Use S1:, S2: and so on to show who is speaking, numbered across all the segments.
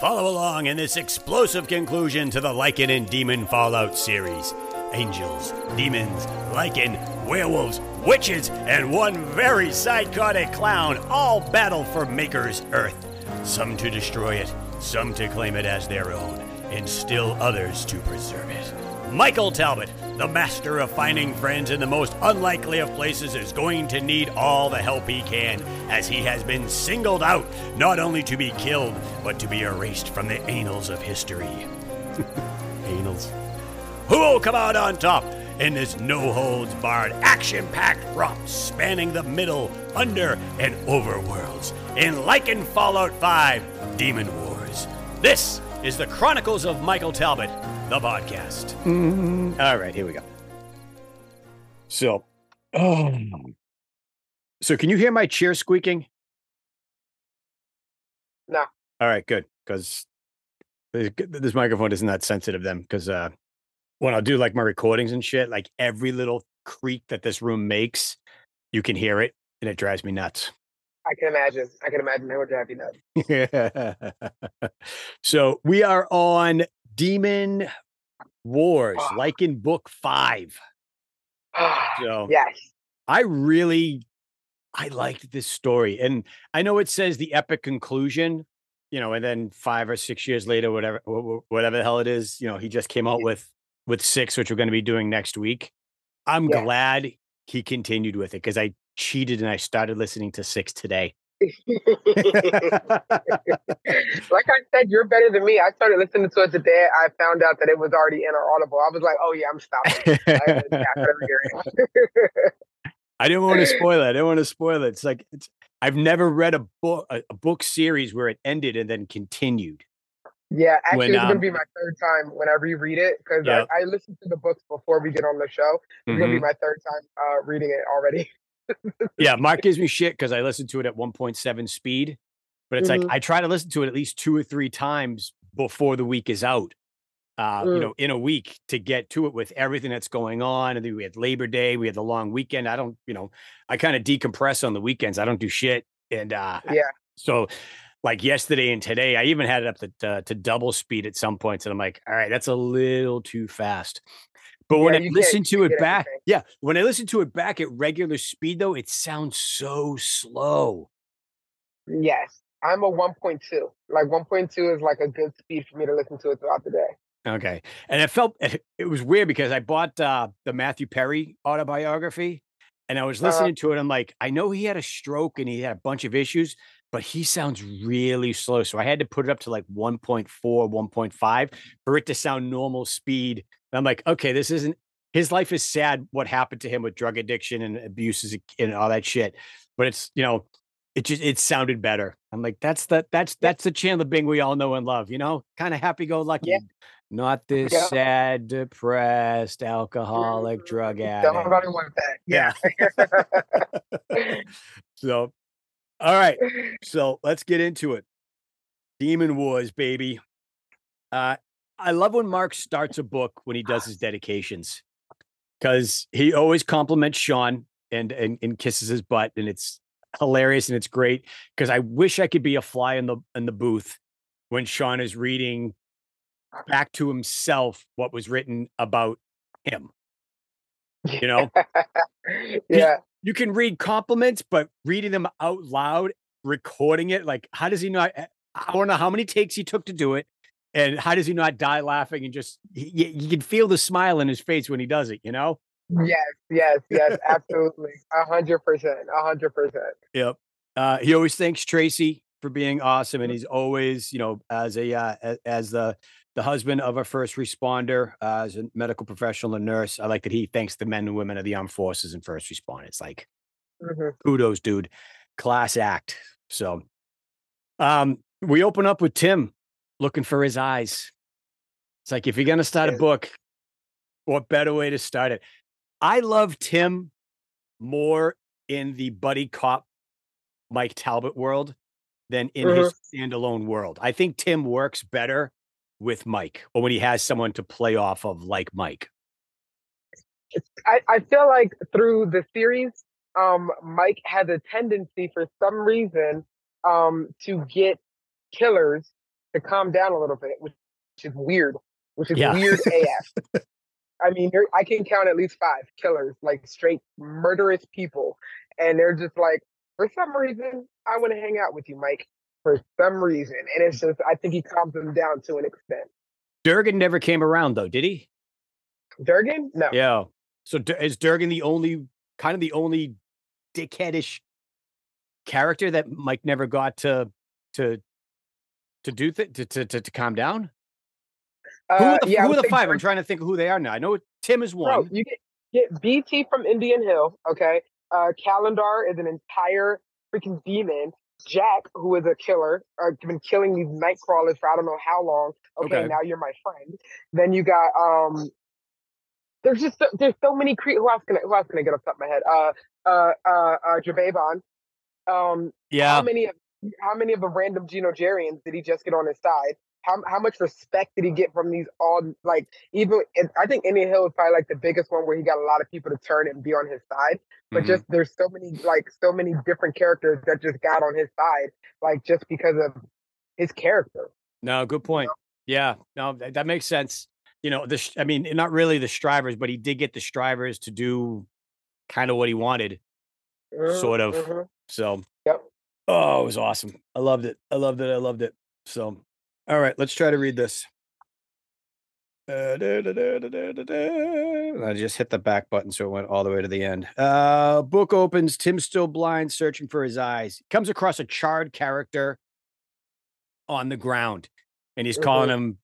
S1: Follow along in this explosive conclusion to the Lycan and Demon Fallout series. Angels, demons, Lycan, werewolves, witches, and one very psychotic clown all battle for Maker's Earth. Some to destroy it, some to claim it as their own, and still others to preserve it. Michael Talbot, the master of finding friends in the most unlikely of places, is going to need all the help he can, as he has been singled out not only to be killed, but to be erased from the annals of history. annals. Who will come out on top in this no holds barred, action packed romp spanning the middle, under, and over worlds in Lycan Fallout 5 Demon Wars? This is the Chronicles of Michael Talbot, the podcast. All right, here we go. So, oh. So, can you hear my chair squeaking?
S2: No.
S1: All right, good. Because this microphone isn't that sensitive then. Because uh, when I'll do like my recordings and shit, like every little creak that this room makes, you can hear it, and it drives me nuts.
S2: I can imagine. I can imagine how would drive you nuts.
S1: so we are on Demon Wars,
S2: Oh.
S1: like in book five. Ah, so
S2: yes.
S1: I really I liked this story. And I know it says the epic conclusion, you know, and then five or six years later, whatever wh- wh- whatever the hell it is, you know, he just came out mm-hmm. with with six, which we're going to be doing next week. I'm
S2: Yeah.
S1: glad he continued with it because I cheated and I started listening to six today.
S2: like I said, you're better than me. I started listening to it today. I found out that it was already in our audible. I was like, oh yeah, I'm stopping. I, I gotta hear it.
S1: I didn't want to spoil it. I didn't want to spoil it. It's like it's, I've never read a book a, a book series where it ended and then continued.
S2: yeah, actually,
S1: When,
S2: it's
S1: um,
S2: gonna be my third time when I reread it because
S1: Yeah.
S2: I, I listened to the books before we get on the show. It's gonna be
S1: Mhm.
S2: my third time uh, reading it already.
S1: Yeah, Mark gives me shit because I listen to it at 1.7 speed, but it's like
S2: Mhm.
S1: I try to listen to it at least two or three times before the week is out. Uh, you
S2: Mm.
S1: know, in a week to get to it with everything that's going on. And then we had Labor Day, we had the long weekend. I don't, you know, I kind of decompress on the weekends. I don't do shit. And uh
S2: Yeah.
S1: so like yesterday and today, I even had it up to uh, to double speed at some points, and I'm like, all right, that's a little too fast. But when
S2: Yeah,
S1: I listen to it back,
S2: everything.
S1: yeah, when I listen to it back at regular speed, though, it sounds so slow.
S2: Yes, I'm a 1.2. Like 1.2 is like a good speed for me to listen to it throughout the day.
S1: Okay, and it felt it, was weird because I bought uh, the Matthew Perry autobiography, and I was
S2: Uh-huh.
S1: listening to it. I'm like, I know he had a stroke and he had a bunch of issues, but he sounds really slow. So I had to put it up to like 1.4, 1.5 for it to sound normal speed. And I'm like, okay, this isn't his life is sad. What happened to him with drug addiction and abuses and all that shit, but it's you know. It just it sounded better. I'm like, that's the that's that's the Chandler Bing we all know and love, you know, kind of happy go lucky.
S2: Yeah.
S1: Not this
S2: Yeah.
S1: sad, depressed, alcoholic, drug addict.
S2: want that.
S1: Yeah.
S2: Yeah.
S1: So, all right. So let's get into it. Demon Wars, baby. Uh, I love when Mark starts a book when he does his dedications because he always compliments Sean and, and and kisses his butt, and it's hilarious and it's great. Because I wish I could be a fly in the in the booth when Sean is reading back to himself what was written about him. You know,
S2: yeah.
S1: you can read compliments, but reading them out loud, recording it, like how does he not? I don't know how many takes he took to do it, and how does he not die laughing and just you, you can feel the smile in his face when he does it. You know?
S2: Yes, yes, yes, absolutely. A hundred percent. A hundred percent.
S1: Yep. Uh, he always thanks Tracy for being awesome, and he's always, you know, as a uh, as, as the the husband of a first responder, uh, as a medical professional and nurse. I like that he thanks the men and women of the armed forces and first responders. Like
S2: Mhm.
S1: kudos, dude. Class act. So um we open up with Tim looking for his eyes. It's like if you're gonna start a book, what better way to start it? I love Tim more in the buddy cop Mike Talbot world than in his standalone world. I think Tim works better with Mike or when he has someone to play off of like Mike.
S2: I, I feel like through the series, um, Mike has a tendency for some reason um, to get killers to calm down a little bit, which is weird, which is
S1: Yeah.
S2: weird AF. I mean, I can count at least five killers, like straight murderous people, and they're just like, for some reason, I want to hang out with you, Mike. For some reason, and it's just, I think he calms them down to an extent.
S1: Durgan never came around though, did he?
S2: Durgan, no,
S1: Yeah. So D- is Durgan the only kind of the only dickheadish character that Mike never got to to to do th- to, to to to calm down? who
S2: Uh,
S1: are the,
S2: yeah,
S1: who are the five? I'm trying to think of who they are now. I know Tim is
S2: Bro,
S1: one.
S2: you get get BT from Indian Hill, okay? Uh Calendar is an entire freaking demon. Jack, who is a killer, uh, been killing these night crawlers for I don't know how long. Okay,
S1: Okay.
S2: now you're my friend. Then you got um there's just so, there's so many cre- who else can I, who else can I get off the top of my head? Uh uh uh uh Jababon. Um
S1: yeah.
S2: how many of how many of the random Genogerians did he just get on his side? How how much respect did he get from these all like even and I think Indian Hill is probably like the biggest one where he got a lot of people to turn and be on his side. But
S1: Mhm.
S2: just there's so many like so many different characters that just got on his side, like just because of his character.
S1: No, good point. Yeah, no, that, that makes sense. You know, this I mean, not really the strivers, but he did get the strivers to do kind of what he wanted. Sort of.
S2: Mhm.
S1: So,
S2: Yep.
S1: Oh, it was awesome. I loved it. I loved it. I loved it. So, all right, let's try to read this. Uh, da, da, da. I just hit the back button, so it went all the way to the end. Uh, book opens. Tim's still blind, searching for his eyes. Comes across a charred character on the ground, and he's calling him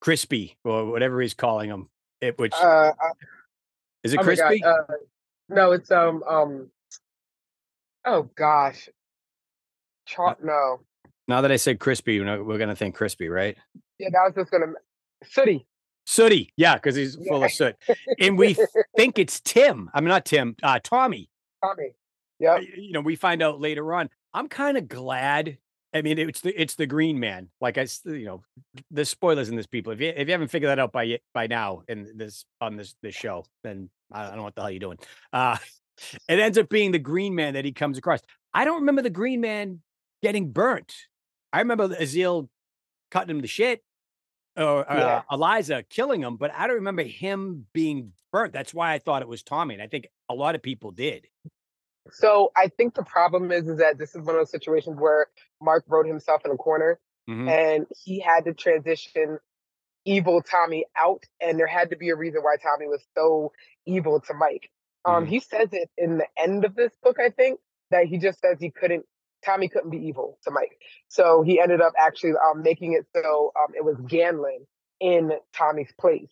S1: Crispy or whatever he's calling him. It, which
S2: Uh, uh,
S1: is it
S2: oh
S1: Crispy?
S2: uh, no, it's um um. Oh gosh. Char- no.
S1: now that I said Crispy, we're, we're gonna think Crispy, right?
S2: Yeah, that was just gonna Sooty.
S1: Sooty, yeah, because he's full
S2: Yeah.
S1: of soot. And we think it's Tim. I mean, not Tim, uh, Tommy.
S2: Tommy.
S1: Yeah. You know, we find out later on. I'm kind of glad. I mean, it's the it's the Green Man. Like I, you know, the spoilers in this people. If you if you haven't figured that out by by now in this on this this show, then I don't know what the hell you're doing. Uh, it ends up being the Green Man that he comes across. I don't remember the Green Man getting burnt. I remember Azile cutting him to shit or uh,
S2: Yeah.
S1: Eliza killing him, but I don't remember him being burnt. That's why I thought it was Tommy, and I think a lot of people did.
S2: So I think the problem is is that this is one of those situations where Mark wrote himself in a corner
S1: Mhm.
S2: and he had to transition evil Tommy out, and there had to be a reason why Tommy was so evil to Mike. Um,
S1: Mhm.
S2: he says it in the end of this book, I think, that he just says he couldn't Tommy couldn't be evil to Mike. So he ended up actually um, making it so um, it was Ganlin in Tommy's place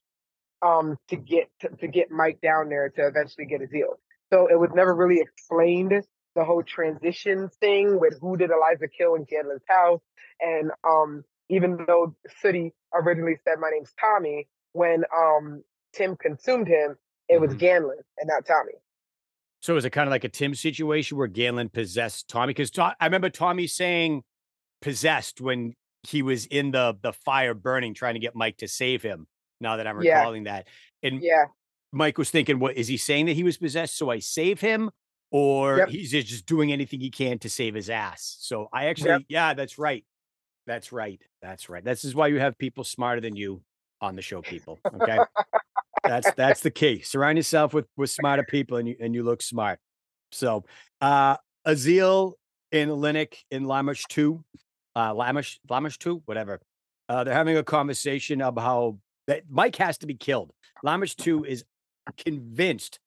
S2: um, to get to, to get Mike down there to eventually get a deal. So it was never really explained the whole transition thing with who did Eliza kill in Ganlin's house. And um, even though Sooty originally said my name's Tommy, when um, Tim consumed him, it was
S1: Mhm.
S2: Ganlin and not Tommy.
S1: So is it kind of like a Tim situation where Galen possessed Tommy? Because I remember Tommy saying possessed when he was in the the fire burning, trying to get Mike to save him. Now that I'm
S2: Yeah.
S1: recalling that, and
S2: Yeah.
S1: Mike was thinking, what is he saying that he was possessed? So I save him, or
S2: Yep.
S1: he's just doing anything he can to save his ass. So I actually, yeah, that's right. That's right. That's right. This is why you have people smarter than you on the show, people. Okay. That's that's the key. Surround yourself with with smarter people and you and you look smart. So uh Azile in Linux in Lamashtu, uh Lamish, Lamashtu, whatever. Uh they're having a conversation about how that Mike has to be killed. Lamashtu is convinced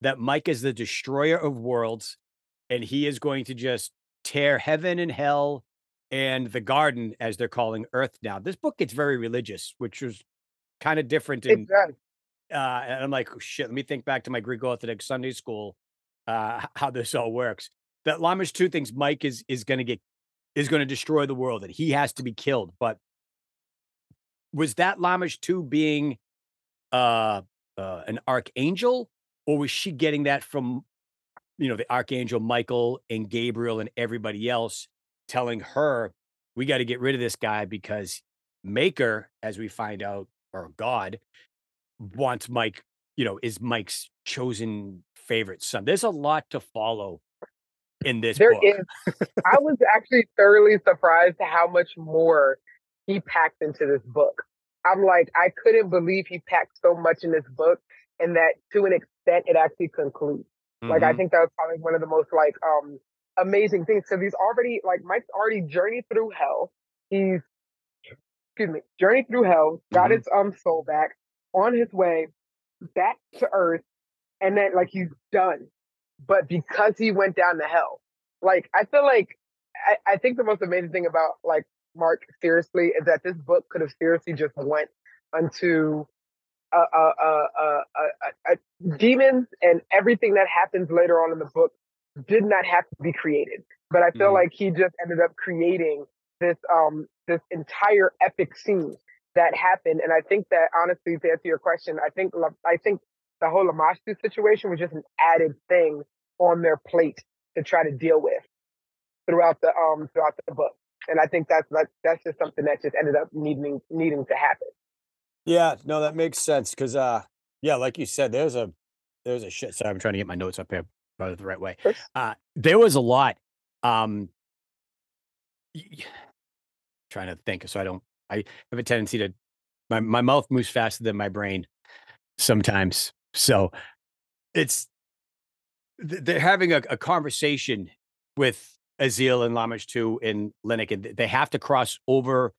S1: that Mike is the destroyer of worlds and he is going to just tear heaven and hell and the garden, as they're calling Earth now. This book gets very religious, which was kind of different in. Uh, and I'm like, "Oh, shit, let me think back to my Greek Orthodox Sunday school, uh, how this all works. That Lamashtu thinks Mike is is gonna get is gonna destroy the world that he has to be killed. But was that Lamashtu being uh, uh an archangel, or was she getting that from you know the archangel Michael and Gabriel and everybody else telling her we got to get rid of this guy because Maker, as we find out, or God, wants Mike, you know, is Mike's chosen favorite son. There's a lot to follow in this
S2: There
S1: book.
S2: is. I was actually thoroughly surprised how much more he packed into this book. I'm like, I couldn't believe he packed so much in this book and that to an extent it actually concludes. Mm-hmm. Like I mm-hmm. think that was probably one of the most like um amazing things because he's already like Mike's already journeyed through hell. He's excuse me, journeyed through hell, got mm-hmm. his um soul back on his way back to earth, and then like he's done. But because he went down to hell, like I feel like I, I think the most amazing thing about like Mark seriously is that this book could have seriously just went unto uh, uh, uh, demons and everything that happens later on in the book did not have to be created. But I feel mm-hmm. like he just ended up creating this um this entire epic scene that happened. And I think that honestly, to answer your question, I think I think the whole Lamashtu situation was just an added thing on their plate to try to deal with throughout the um throughout the book. And I think that's that's, that's just something that just ended up needing needing to happen.
S1: Yeah, no, that makes sense because uh yeah, like you said, there's a there's a shit. Sorry, I'm trying to get my notes up here by the right way. Uh there was a lot. Um trying to think so I don't I have a tendency to my my mouth moves faster than my brain sometimes. So it's they're having a, a conversation with Azile and Lamashtu in Linux, and they have to cross over.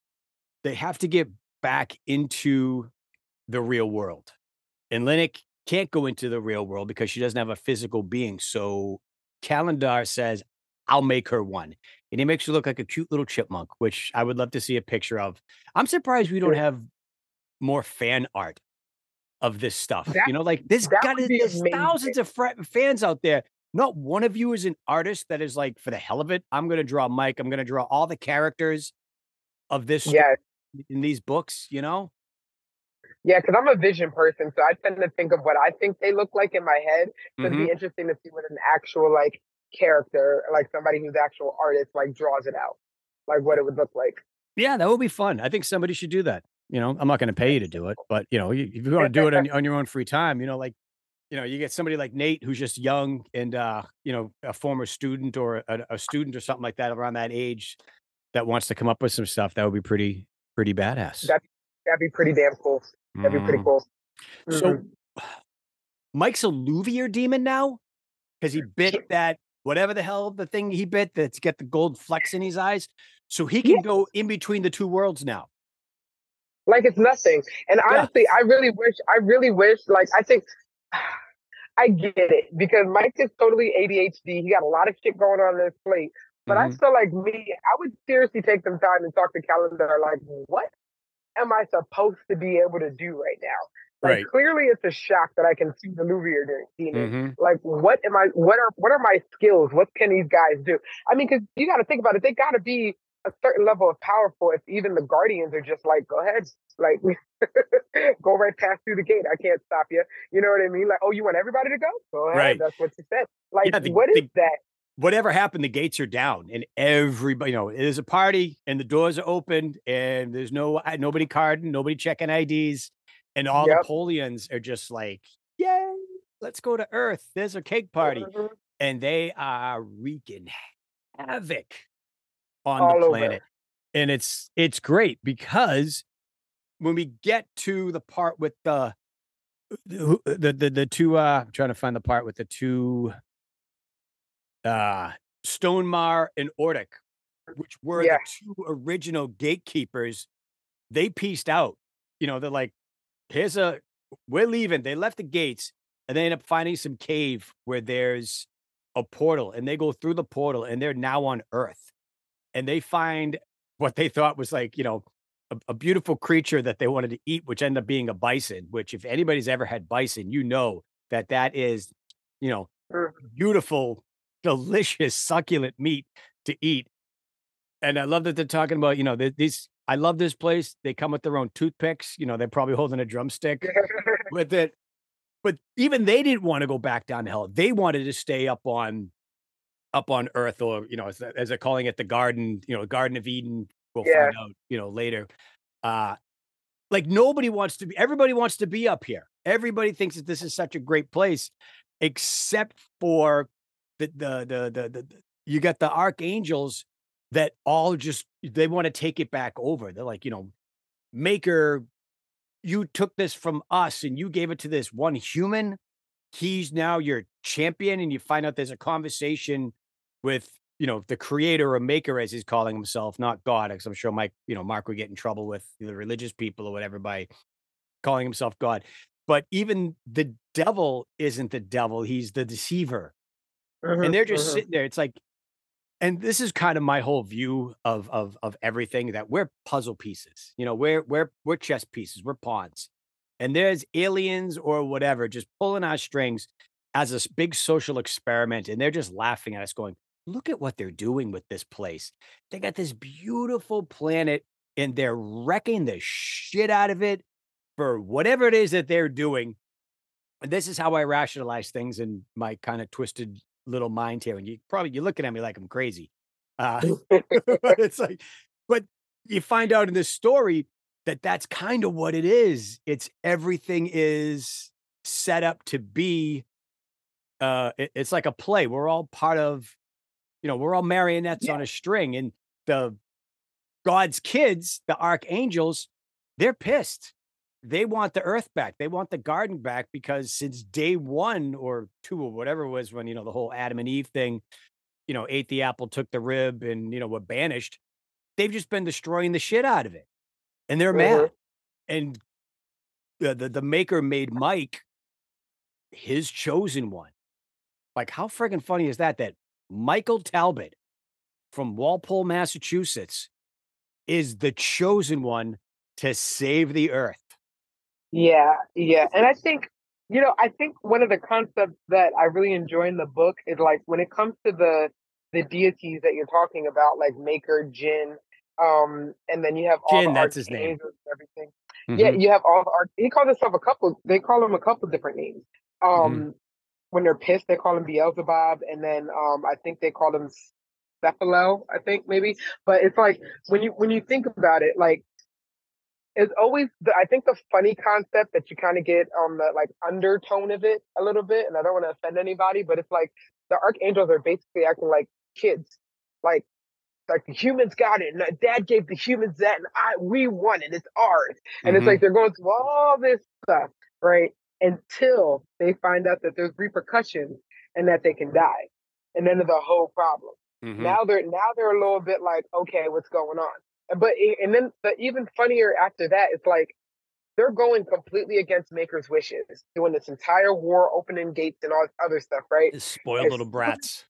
S1: They have to get back into the real world. And Linux can't go into the real world because she doesn't have a physical being. So Kalendar says, I'll make her one. And he makes you look like a cute little chipmunk, which I would love to see a picture of. I'm surprised we don't have more fan art of this stuff. That, you know, like there's got there's thousands of fr- fans out there. Not one of you is an artist that is like, for the hell of it, I'm going to draw Mike. I'm going to draw all the characters of this
S2: yeah.
S1: in these books, you know?
S2: Yeah, because I'm a vision person, so I tend to think of what I think they look like in my head. So mm-hmm. it'd be interesting to see what an actual like character, like somebody who's actual artist, like draws it out, like what it would look like.
S1: Yeah, that would be fun. I think somebody should do that. You know, I'm not going to pay you to do it, but you know, if you want to do it on, on your own free time, you know, like, you know, you get somebody like Nate who's just young and, uh, you know, a former student or a, a student or something like that around that age that wants to come up with some stuff. That would be pretty, pretty badass.
S2: That'd, that'd be pretty damn cool. That'd be pretty mm. cool.
S1: Mm-hmm. So Mike's a Luvier demon now because he bit that whatever the hell the thing he bit that's get the gold flecks in his eyes. So he can yeah. go in between the two worlds now.
S2: Like it's nothing. And honestly, yeah. I really wish, I really wish, like, I think I get it because Mike is totally ADHD. He got a lot of shit going on in his plate. But mm-hmm. I feel like me, I would seriously take some time and talk to Kalendar. Like, what am I supposed to be able to do right now? Like right. clearly it's a shock that I can see the Luvier demon. Mm-hmm. Like what am I what are what are my skills? What can these guys do? I mean, because you gotta think about it, they gotta be a certain level of powerful if even the guardians are just like, go ahead, like go right past through the gate. I can't stop you. You know what I mean? Like, oh, you want everybody to go? Go ahead. Right. That's what you said. Like, yeah, the, what is the, that?
S1: Whatever happened, the gates are down, and everybody, you know, it is a party, and the doors are open, and there's no nobody carding, nobody checking IDs, and all yep. the Polians are just like, yay, let's go to Earth. There's a cake party, mm-hmm. and they are wreaking havoc on all the planet. Over. And it's it's great because when we get to the part with the the the the, the two uh I'm trying to find the part with the two uh Stonemar and Ordick, which were yeah. the two original gatekeepers, they pieced out. You know, they're like, here's a we're leaving. They left the gates and they end up finding some cave where there's a portal and they go through the portal and they're now on Earth. And they find what they thought was like, you know, a, a, beautiful creature that they wanted to eat, which ended up being a bison. Which, if anybody's ever had bison, you know that that is, you know, beautiful, delicious, succulent meat to eat. And I love that they're talking about, you know, these. I love this place. They come with their own toothpicks. You know, they're probably holding a drumstick with it. But even they didn't want to go back down to hell. They wanted to stay up on up on earth or you know as, as they're calling it the garden you know garden of eden we'll yeah. find out you know later uh like nobody wants to be everybody wants to be up here everybody thinks that this is such a great place except for the the the the, the, the you got the archangels that all just they want to take it back over. They're like, you know, maker, you took this from us and you gave it to this one human. He's now your champion, and you find out there's a conversation with you know the creator or maker as he's calling himself, not God. Because I'm sure Mike, you know, Mark would get in trouble with the religious people or whatever by calling himself God. But even the devil isn't the devil; he's the deceiver.
S2: Mhm,
S1: and they're just
S2: mhm.
S1: sitting there. It's like, and this is kind of my whole view of of of everything that we're puzzle pieces. You know, we're we're we're chess pieces, we're pawns, and there's aliens or whatever just pulling our strings as a s- big social experiment, and they're just laughing at us, going, "Look at what they're doing with this place. They got this beautiful planet, and they're wrecking the shit out of it for whatever it is that they're doing." And this is how I rationalize things in my kind of twisted little mind here. And you probably you're looking at me like I'm crazy. Uh, but it's like, but you find out in this story that that's kind of what it is. It's everything is set up to be. Uh, it- it's like a play. We're all part of, you know, we're all marionettes
S2: Yeah.
S1: on a string, and the God's kids, the archangels, they're pissed. They want the earth back. They want the garden back because since day one or two or whatever it was when, you know, the whole Adam and Eve thing, you know, ate the apple, took the rib, and, you know, were banished, they've just been destroying the shit out of it. And they're mm-hmm. mad. And the, the, the maker made Mike his chosen one. Like, how friggin' funny is that? That Michael Talbot from Walpole, Massachusetts is the chosen one to save the earth.
S2: Yeah, yeah. And I think, you know, I think one of the concepts that I really enjoy in the book is like when it comes to the the deities that you're talking about, like Maker, Jin, um, and then you have all
S1: Jin,
S2: the
S1: that's his name.
S2: everything. Yeah,
S1: Mhm.
S2: you have all the arch he calls himself a couple they call him a couple different names.
S1: Mm-hmm.
S2: Um when they're pissed, they call him Beelzebub, and then um I think they call him Cephalo, I think maybe. But it's like when you when you think about it, like it's always the, I think the funny concept that you kind of get on the like undertone of it a little bit, and I don't want to offend anybody, but it's like the archangels are basically acting like kids, like like the humans got it, and dad gave the humans that, and I we won it, it's ours, and it's like they're going through all this stuff, right? Until they find out that there's repercussions and that they can die, and then the whole problem.
S1: Mhm.
S2: Now they're now they're a little bit like, okay, what's going on? But and then the even funnier after that, it's like they're going completely against Maker's wishes, doing this entire war, opening gates and all this other stuff, right?
S1: Spoiled
S2: As
S1: little
S2: soon-
S1: brats.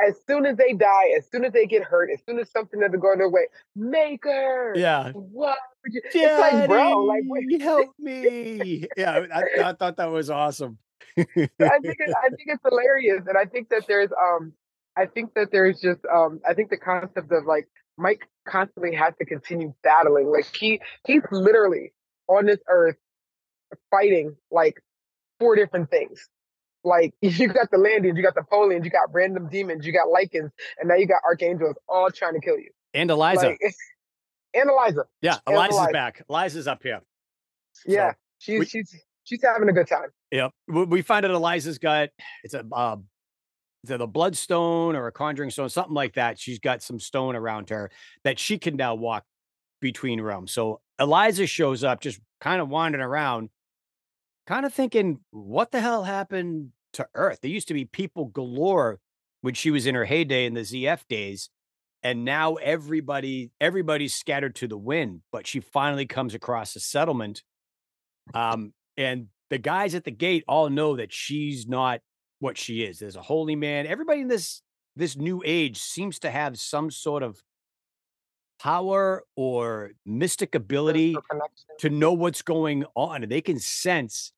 S2: As soon as they die, as soon as they get hurt, as soon as something doesn't go their way, Maker,
S1: Yeah.
S2: what? would you-" It's like, bro, like, wait,
S1: Daddy, help me. Yeah, I, I thought that was awesome.
S2: I think it, I think it's hilarious, and I think that there's um, I think that there's just um, I think the concept of like Mike constantly has to continue battling. Like he he's literally on this earth fighting like four different things. Like you got the Landians, you got the Polians, you got random demons, you got Lycans, and now you got archangels all trying to kill you.
S1: and Eliza.
S2: Like, and Eliza,
S1: yeah,
S2: and
S1: Eliza's
S2: Eliza.
S1: back. Eliza's up here.
S2: yeah,
S1: So,
S2: she's
S1: we-
S2: she's she's having a good time.
S1: yeah. We, we find out Eliza's got it's a uh, it a bloodstone or a conjuring stone, something like that. She's got some stone around her that she can now walk between realms. So Eliza shows up, just kind of wandering around, kind of thinking, what the hell happened to Earth? There used to be people galore when she was in her heyday in the ZF days. And now everybody, everybody's scattered to the wind, but she finally comes across a settlement. Um, and the guys at the gate all know that she's not what she is. There's a holy man. Everybody in this this new age seems to have some sort of power or mystic ability to know what's going on. And they can sense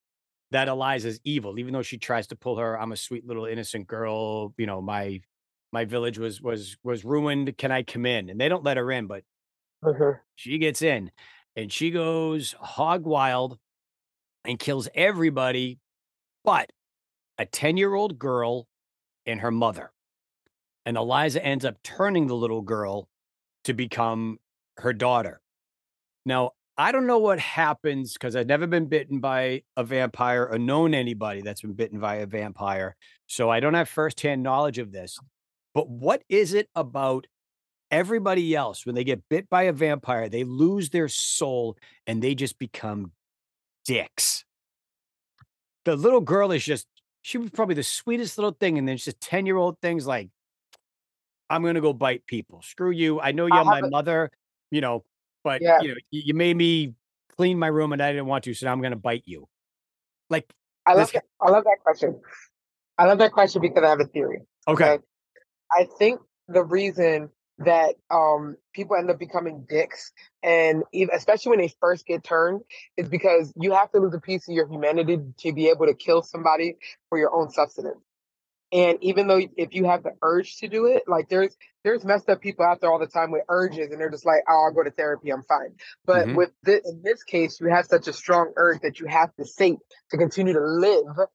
S1: that Eliza's evil, even though she tries to pull her, I'm a sweet little innocent girl, you know, my my village was was was ruined. Can I come in? And they don't let her in, but
S2: Mhm.
S1: she gets in and she goes hog wild and kills everybody but a 10 year old girl and her mother. And Eliza ends up turning the little girl to become her daughter. Now, I don't know what happens because I've never been bitten by a vampire or known anybody that's been bitten by a vampire. So I don't have firsthand knowledge of this. But what is it about everybody else, when they get bit by a vampire, they lose their soul and they just become dicks. The little girl is just, she was probably the sweetest little thing. And then she's a 10 year old thing's like, I'm going to go bite people. Screw you. I know you're my a- mother, you know, but yeah. you know, you made me clean my room and I didn't want to. So now I'm going to bite you. Like,
S2: I love, this- that, I love that question. I love that question because I have a theory.
S1: Okay. okay.
S2: I think the reason that um, people end up becoming dicks, and even, especially when they first get turned, is because you have to lose a piece of your humanity to be able to kill somebody for your own substance. And even though if you have the urge to do it, like there's there's messed up people out there all the time with urges, and they're just like, "Oh, I'll go to therapy, I'm fine." But mm-hmm. with this, in this case, you have such a strong urge that you have to sate to continue to live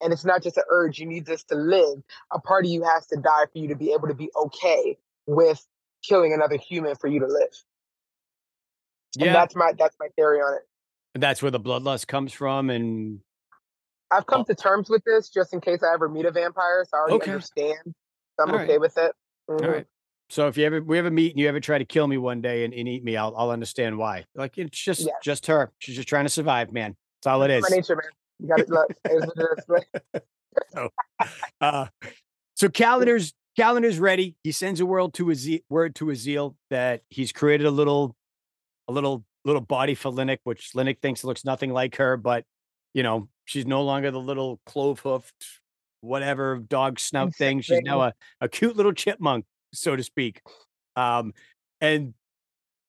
S2: and it's not just an urge you need this to live a part of you has to die for you to be able to be okay with killing another human for you to live. Yeah, and that's my that's my theory on it.
S1: And that's where the bloodlust comes from, and
S2: I've come oh. to terms with this just in case I ever meet a vampire, so I already okay. understand. So I'm All okay right. with it.
S1: Mm-hmm. All right. So if you ever we ever meet and you ever try to kill me one day and, and eat me, I'll I'll understand why. Like it's just just her. She's just trying to survive, man. That's all it is.
S2: My nature, man. You got it. Look,
S1: so, uh, so Calendar's Calendar's ready. He sends a word to Azile, word to Azile that he's created a little, a little, little body for Linnet, which Linnet thinks looks nothing like her, but you know she's no longer the little clove hoofed, whatever dog snout thing. She's now a, a cute little chipmunk, so to speak. Um, and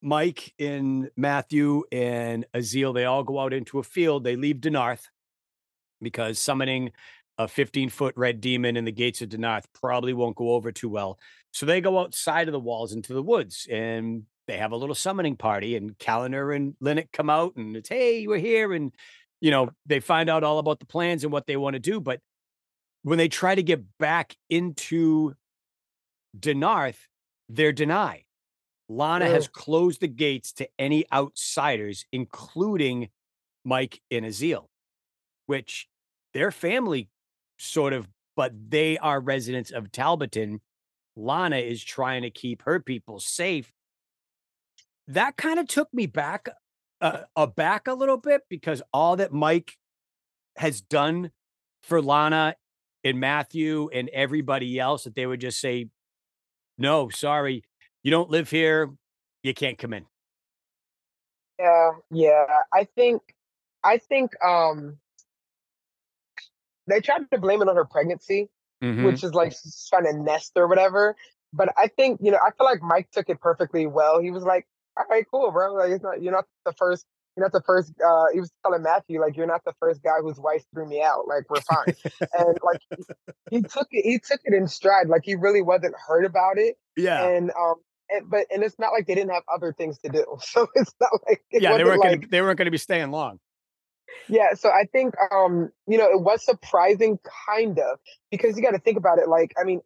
S1: Mike and Matthew and Azile, they all go out into a field. They leave Denarth because summoning a 15 foot red demon in the gates of Denarth probably won't go over too well. So they go outside of the walls into the woods and they have a little summoning party. And Calendar and Linnet come out and it's, hey, we're here. And, you know, they find out all about the plans and what they want to do. But when they try to get back into Denarth, they're denied. Lana has closed the gates to any outsiders, including Mike and Azile, which their family sort of, but they are residents of Talbotton. Lana is trying to keep her people safe. That kind of took me back, uh, back a little bit because all that Mike has done for Lana and Matthew and everybody else that they would just say, no, sorry, you don't live here, you can't come in.
S2: Yeah, yeah. I think I think um they tried to blame it on her pregnancy, mm-hmm. which is like she's trying to nest or whatever. But I think you know, I feel like Mike took it perfectly well. He was like, "All right, cool, bro. Like, it's not you're not the first. You're not the first. Uh, he was telling Matthew like, "You're not the first guy whose wife threw me out. Like, we're fine." and like, he, he took it. He took it in stride. Like, he really wasn't hurt about it.
S1: Yeah.
S2: And um, and, but and it's not like they didn't have other things to do. So it's not like
S1: it yeah, they weren't like, gonna, they weren't going to be staying long.
S2: Yeah, so I think um, you know, it was surprising kind of because you got to think about it like I mean,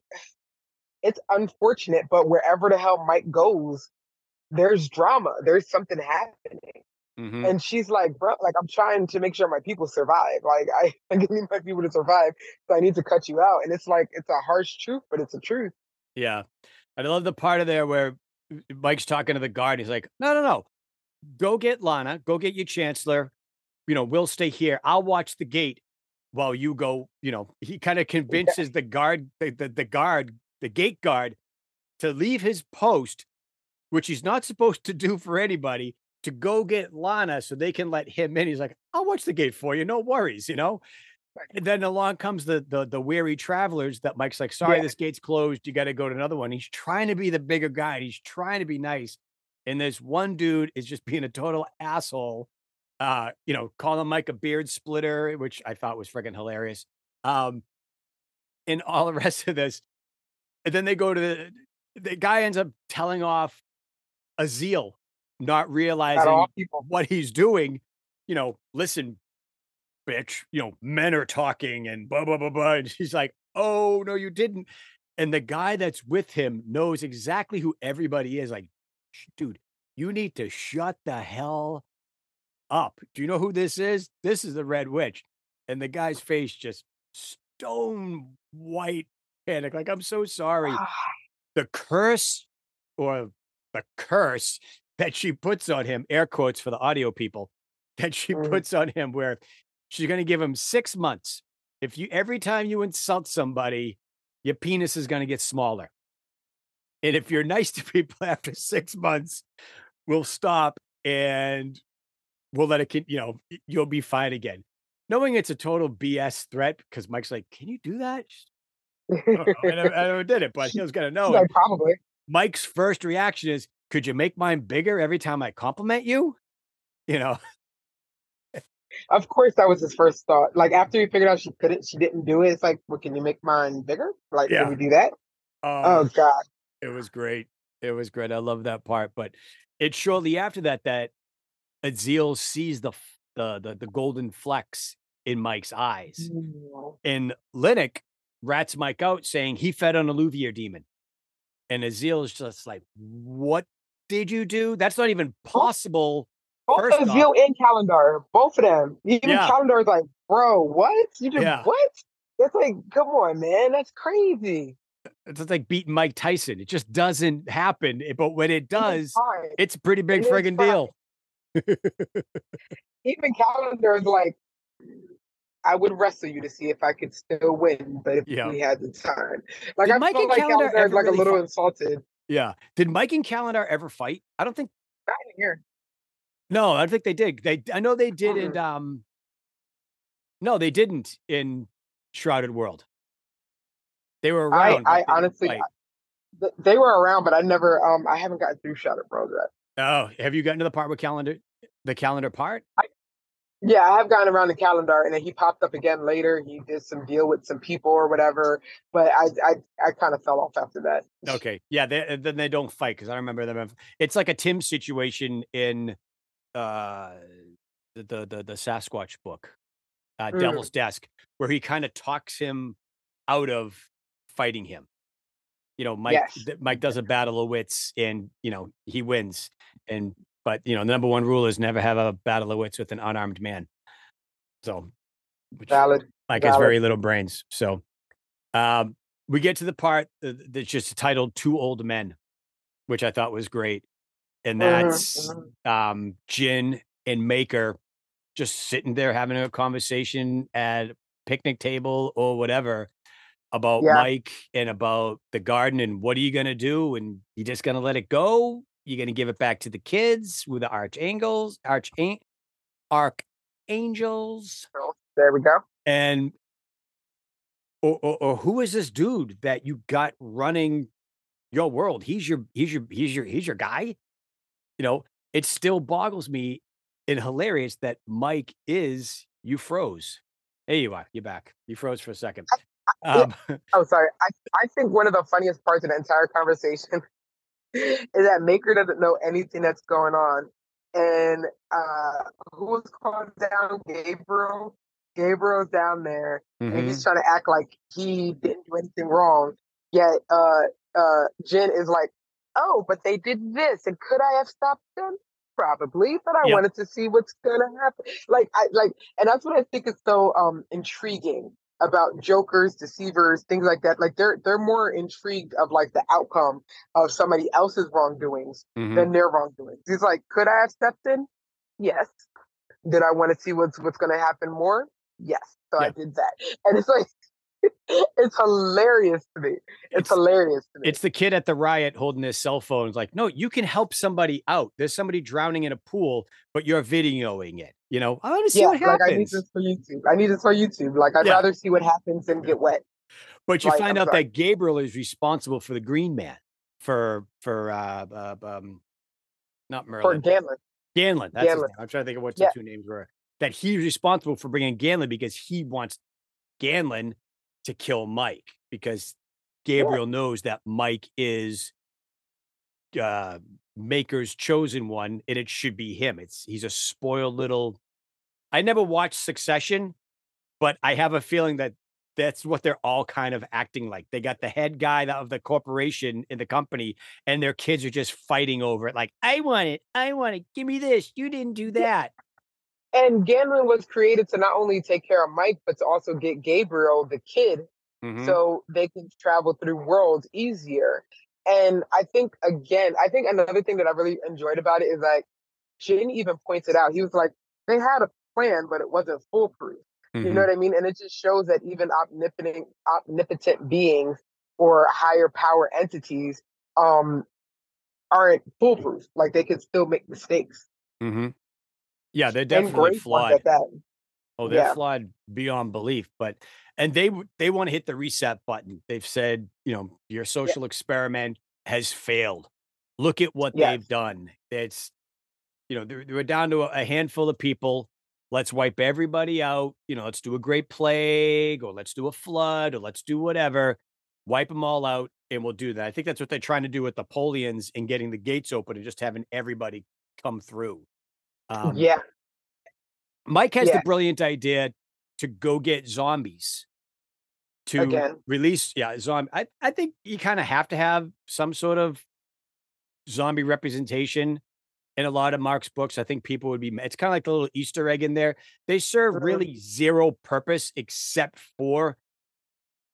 S2: it's unfortunate, but wherever the hell Mike goes, there's drama. There's something happening. Mm-hmm. And she's like, bro, like I'm trying to make sure my people survive. Like I, I need my people to survive, so I need to cut you out. And it's like it's a harsh truth, but it's a truth.
S1: Yeah, I love the part of there where Mike's talking to the guard. He's like, no, no, no, go get Lana, go get your chancellor, you know, we'll stay here. I'll watch the gate while you go. You know, he kind of convinces yeah. the guard, the, the, the guard, the gate guard, to leave his post, which he's not supposed to do for anybody, to go get Lana so they can let him in. He's like, I'll watch the gate for you, no worries, you know. And then along comes the the the weary travelers that Mike's like, sorry, yeah. this gate's closed. You got to go to another one. He's trying to be the bigger guy. He's trying to be nice. And this one dude is just being a total asshole uh, you know, calling Mike a beard splitter, which I thought was freaking hilarious. Um, and all the rest of this. And then they go to the, the guy ends up telling off Azile, not realizing what he's doing. You know, listen, bitch, you know, men are talking and blah, blah, blah, blah. And she's like, oh, no, you didn't. And the guy that's with him knows exactly who everybody is. Like, dude, you need to shut the hell up. Do you know who this is? This is the Red Witch. And the guy's face just stone white panic. Like, I'm so sorry. the curse or the curse that she puts on him, air quotes for the audio people, that she
S2: Mhm.
S1: puts on him, where she's going to give him six months. If you every time you insult somebody, your penis is going to get smaller. And if you're nice to people after six months, we'll stop and we'll let it, you know, you'll be fine again. Knowing it's a total BS threat because Mike's like, can you do that? I, know. I never, I never did it, but he was going to know.
S2: Like, probably.
S1: Mike's first reaction is, could you make mine bigger every time I compliment you? You know,
S2: Of course, that was his first thought. Like after he figured out she couldn't, she didn't do it. It's like, well, can you make mine bigger? Like,
S1: Yeah.
S2: can we do that?
S1: uh,
S2: Oh God.
S1: it was great. It was great. I love that part. But it's shortly after that that Azile sees the the the, the golden flecks in Mike's eyes, and Linux rats Mike out saying he fed on a Louvier demon, and Azile is just like, "What did you do? That's not even possible."
S2: Both
S1: First
S2: Azile and Calendar, both of them. Even
S1: Yeah.
S2: is like, bro, what? You did
S1: Yeah.
S2: what? That's like, come on, man. That's crazy.
S1: It's like beating Mike Tyson. It just doesn't happen. eh, But when it
S2: And it's
S1: does, it's a pretty big friggin' deal.
S2: Even Calendar is like, I would wrestle you to see if I could still win, but if
S1: Yeah.
S2: we had the time. Like
S1: Did
S2: I
S1: Mike
S2: felt
S1: and
S2: like
S1: Calendar
S2: Calendar's
S1: ever
S2: like a little
S1: fight?
S2: insulted.
S1: Yeah. Did Mike and Calendar ever fight? I don't think.
S2: Not in here.
S1: No, I don't think they did. They. I know they did in. Um. No, they didn't in Shrouded World. They were
S2: I,
S1: around. but
S2: I honestly, th- they were around, but I never, um, I haven't gotten through Shattered World yet.
S1: Oh, have you gotten to the part with Calendar? The Calendar part?
S2: Yeah, I have gotten around the calendar, and then he popped up again later. He did some deal with some people or whatever, but I, I, I kind of fell off after that.
S1: Okay. Yeah. They, then they don't fight because I remember them. It's like a Tim situation in uh the the the, the Sasquatch book, uh,
S2: Mm.
S1: Devil's Desk, where he kind of talks him out of fighting him. You know, Mike
S2: Yes.
S1: Mike does a battle of wits and you know he wins. And but you know, the number one rule is never have a battle of wits with an unarmed man. So which
S2: Valid.
S1: Mike has very little brains. So um we get to the part that's just titled Two Old Men, which I thought was great. And
S2: Mhm,
S1: that's
S2: mhm.
S1: um Jin and Maker just sitting there having a conversation at a picnic table or whatever about
S2: Yeah.
S1: Mike and about the garden and what are you gonna do? And you're just gonna let it go? You're gonna give it back to the kids with the archangels, arch archangels?
S2: There we go.
S1: And or, or or who is this dude that you got running your world? He's your he's your he's your he's your guy. You know, it still boggles me and hilarious that Mike is you froze. Hey, you are. You're back. You froze for a second. Um,
S2: Oh, sorry. I, I think one of the funniest parts of the entire conversation is that Maker doesn't know anything that's going on. And uh who was called down? Gabriel. Gabriel's down there and
S1: mhm.
S2: he's trying to act like he didn't do anything wrong. Yet uh uh Jen is like, Oh, but they did this, and could I have stopped them? Probably, but I
S1: Yep.
S2: wanted to see what's gonna happen. Like I like and that's what I think is so um intriguing about jokers, deceivers, things like that. Like they're they're more intrigued of like the outcome of somebody else's wrongdoings
S1: Mhm.
S2: than their wrongdoings. He's like, could I have stepped in? Yes. Did I want to see what's what's going to happen more? Yes. So I did that, and it's like it's hilarious to me. It's,
S1: It's-
S2: hilarious to me.
S1: It's the kid at the riot holding his cell phone. It's like, no, you can help somebody out. There's somebody drowning in a pool, but you're videoing it. You know, I want to see
S2: yeah,
S1: what
S2: like I need
S1: happens.
S2: this for YouTube. I need this for YouTube. Like I'd
S1: Yeah.
S2: rather see what happens than get wet.
S1: But you
S2: Like,
S1: find
S2: I'm
S1: out
S2: sorry.
S1: that Gabriel is responsible for the Green Man, for for uh, uh um, not
S2: For
S1: Merlin,
S2: Ganlin.
S1: Ganlon. That's name. I'm trying to think of what
S2: Yeah.
S1: the two names were. That he's responsible for bringing Ganlon because he wants Ganlon to kill Mike because Gabriel knows that Mike is uh Maker's chosen one and it should be him. It's he's a spoiled little. I never watched Succession, but I have a feeling that that's what they're all kind of acting like. They got the head guy of the corporation in the company, and their kids are just fighting over it. Like, I want it, I want it. Give me this. You didn't do that.
S2: And Ganlin was created to not only take care of Mike, but to also get Gabriel, the kid,
S1: Mhm.
S2: so they can travel through worlds easier. And I think again, I think another thing that I really enjoyed about it is like Jin even points it out. He was like, they had a plan, but it wasn't foolproof. Mm-hmm. You know what I mean? And it just shows that even omnipotent omnipotent beings or higher power entities um aren't foolproof. Like they can still make mistakes.
S1: Mm-hmm. Yeah, they're definitely flawed. Oh, they're yeah. flawed beyond belief. But and they they want to hit the reset button. They've said, you know, your social yeah. experiment has failed. Look at what yes. they've done. It's, you know, they're, they're down to a handful of people. Let's wipe everybody out. You know, let's do a great plague, or let's do a flood, or let's do whatever. Wipe them all out, and we'll do that. I think that's what they're trying to do with the Polians and getting the gates open and just having everybody come through.
S2: Um, yeah.
S1: Mike has yeah. the brilliant idea to go get zombies to Again. release. Yeah, zombie. I, I think you kind of have to have some sort of zombie representation in a lot of Mark's books. I think people would be. It's kind of like the little Easter egg in there. They serve mm-hmm. really zero purpose except for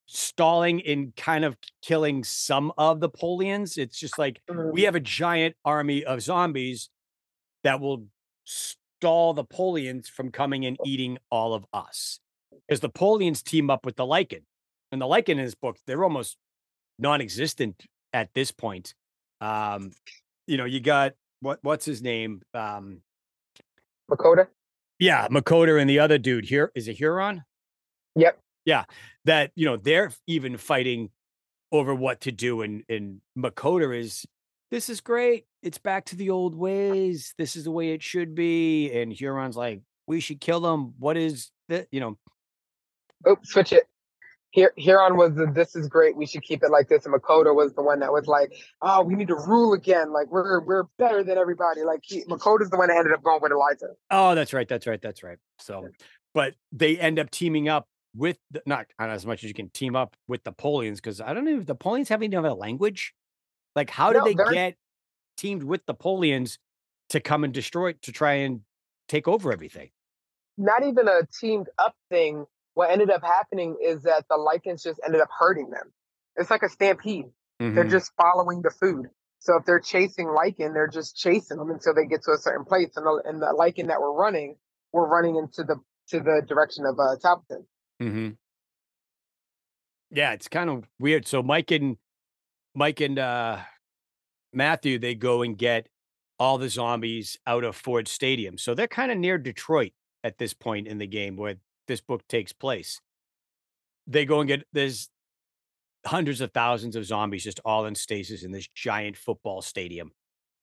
S1: stalling in kind of killing some of the Polians. It's just like we have a giant army of zombies that will stall the Polians from coming and eating all of us. Because the Polians team up with the Lycan. And the Lycan in his book, they're almost non-existent at this point. Um, you know, you got what what's his name? Um
S2: Makota.
S1: Yeah, Makota and the other dude here is a Huron.
S2: Yep.
S1: Yeah, that you know they're even fighting over what to do, and and Makota is this is great. It's back to the old ways. This is the way it should be. And Huron's like, we should kill them. What is that? You know.
S2: Oh, switch it. Here, Huron was the "This is great. We should keep it like this." And Makota was the one that was like, "Oh, we need to rule again. Like we're we're better than everybody." Like he, Makota's the one that ended up going with Eliza.
S1: Oh, that's right. That's right. That's right. So, but they end up teaming up with the, not, not as much as you can team up with the Polians because I don't know if the Polians have any other language. Like, how did no, they get teamed with the Polians to come and destroy it, to try and take over everything?
S2: Not even a teamed up thing. What ended up happening is that the Lycans just ended up hurting them. It's like a stampede. Mm-hmm. They're just following the food. So if they're chasing Lycan, they're just chasing them until they get to a certain place. And the, and the Lycan that we're running, we're running into the to the direction of uh, Talbotton.
S1: Mm-hmm. Yeah, it's kind of weird. So Mike and Mike and uh, Matthew, they go and get all the zombies out of Ford Stadium. So they're kind of near Detroit at this point in the game where this book takes place. They go and get there's hundreds of thousands of zombies just all in stasis in this giant football stadium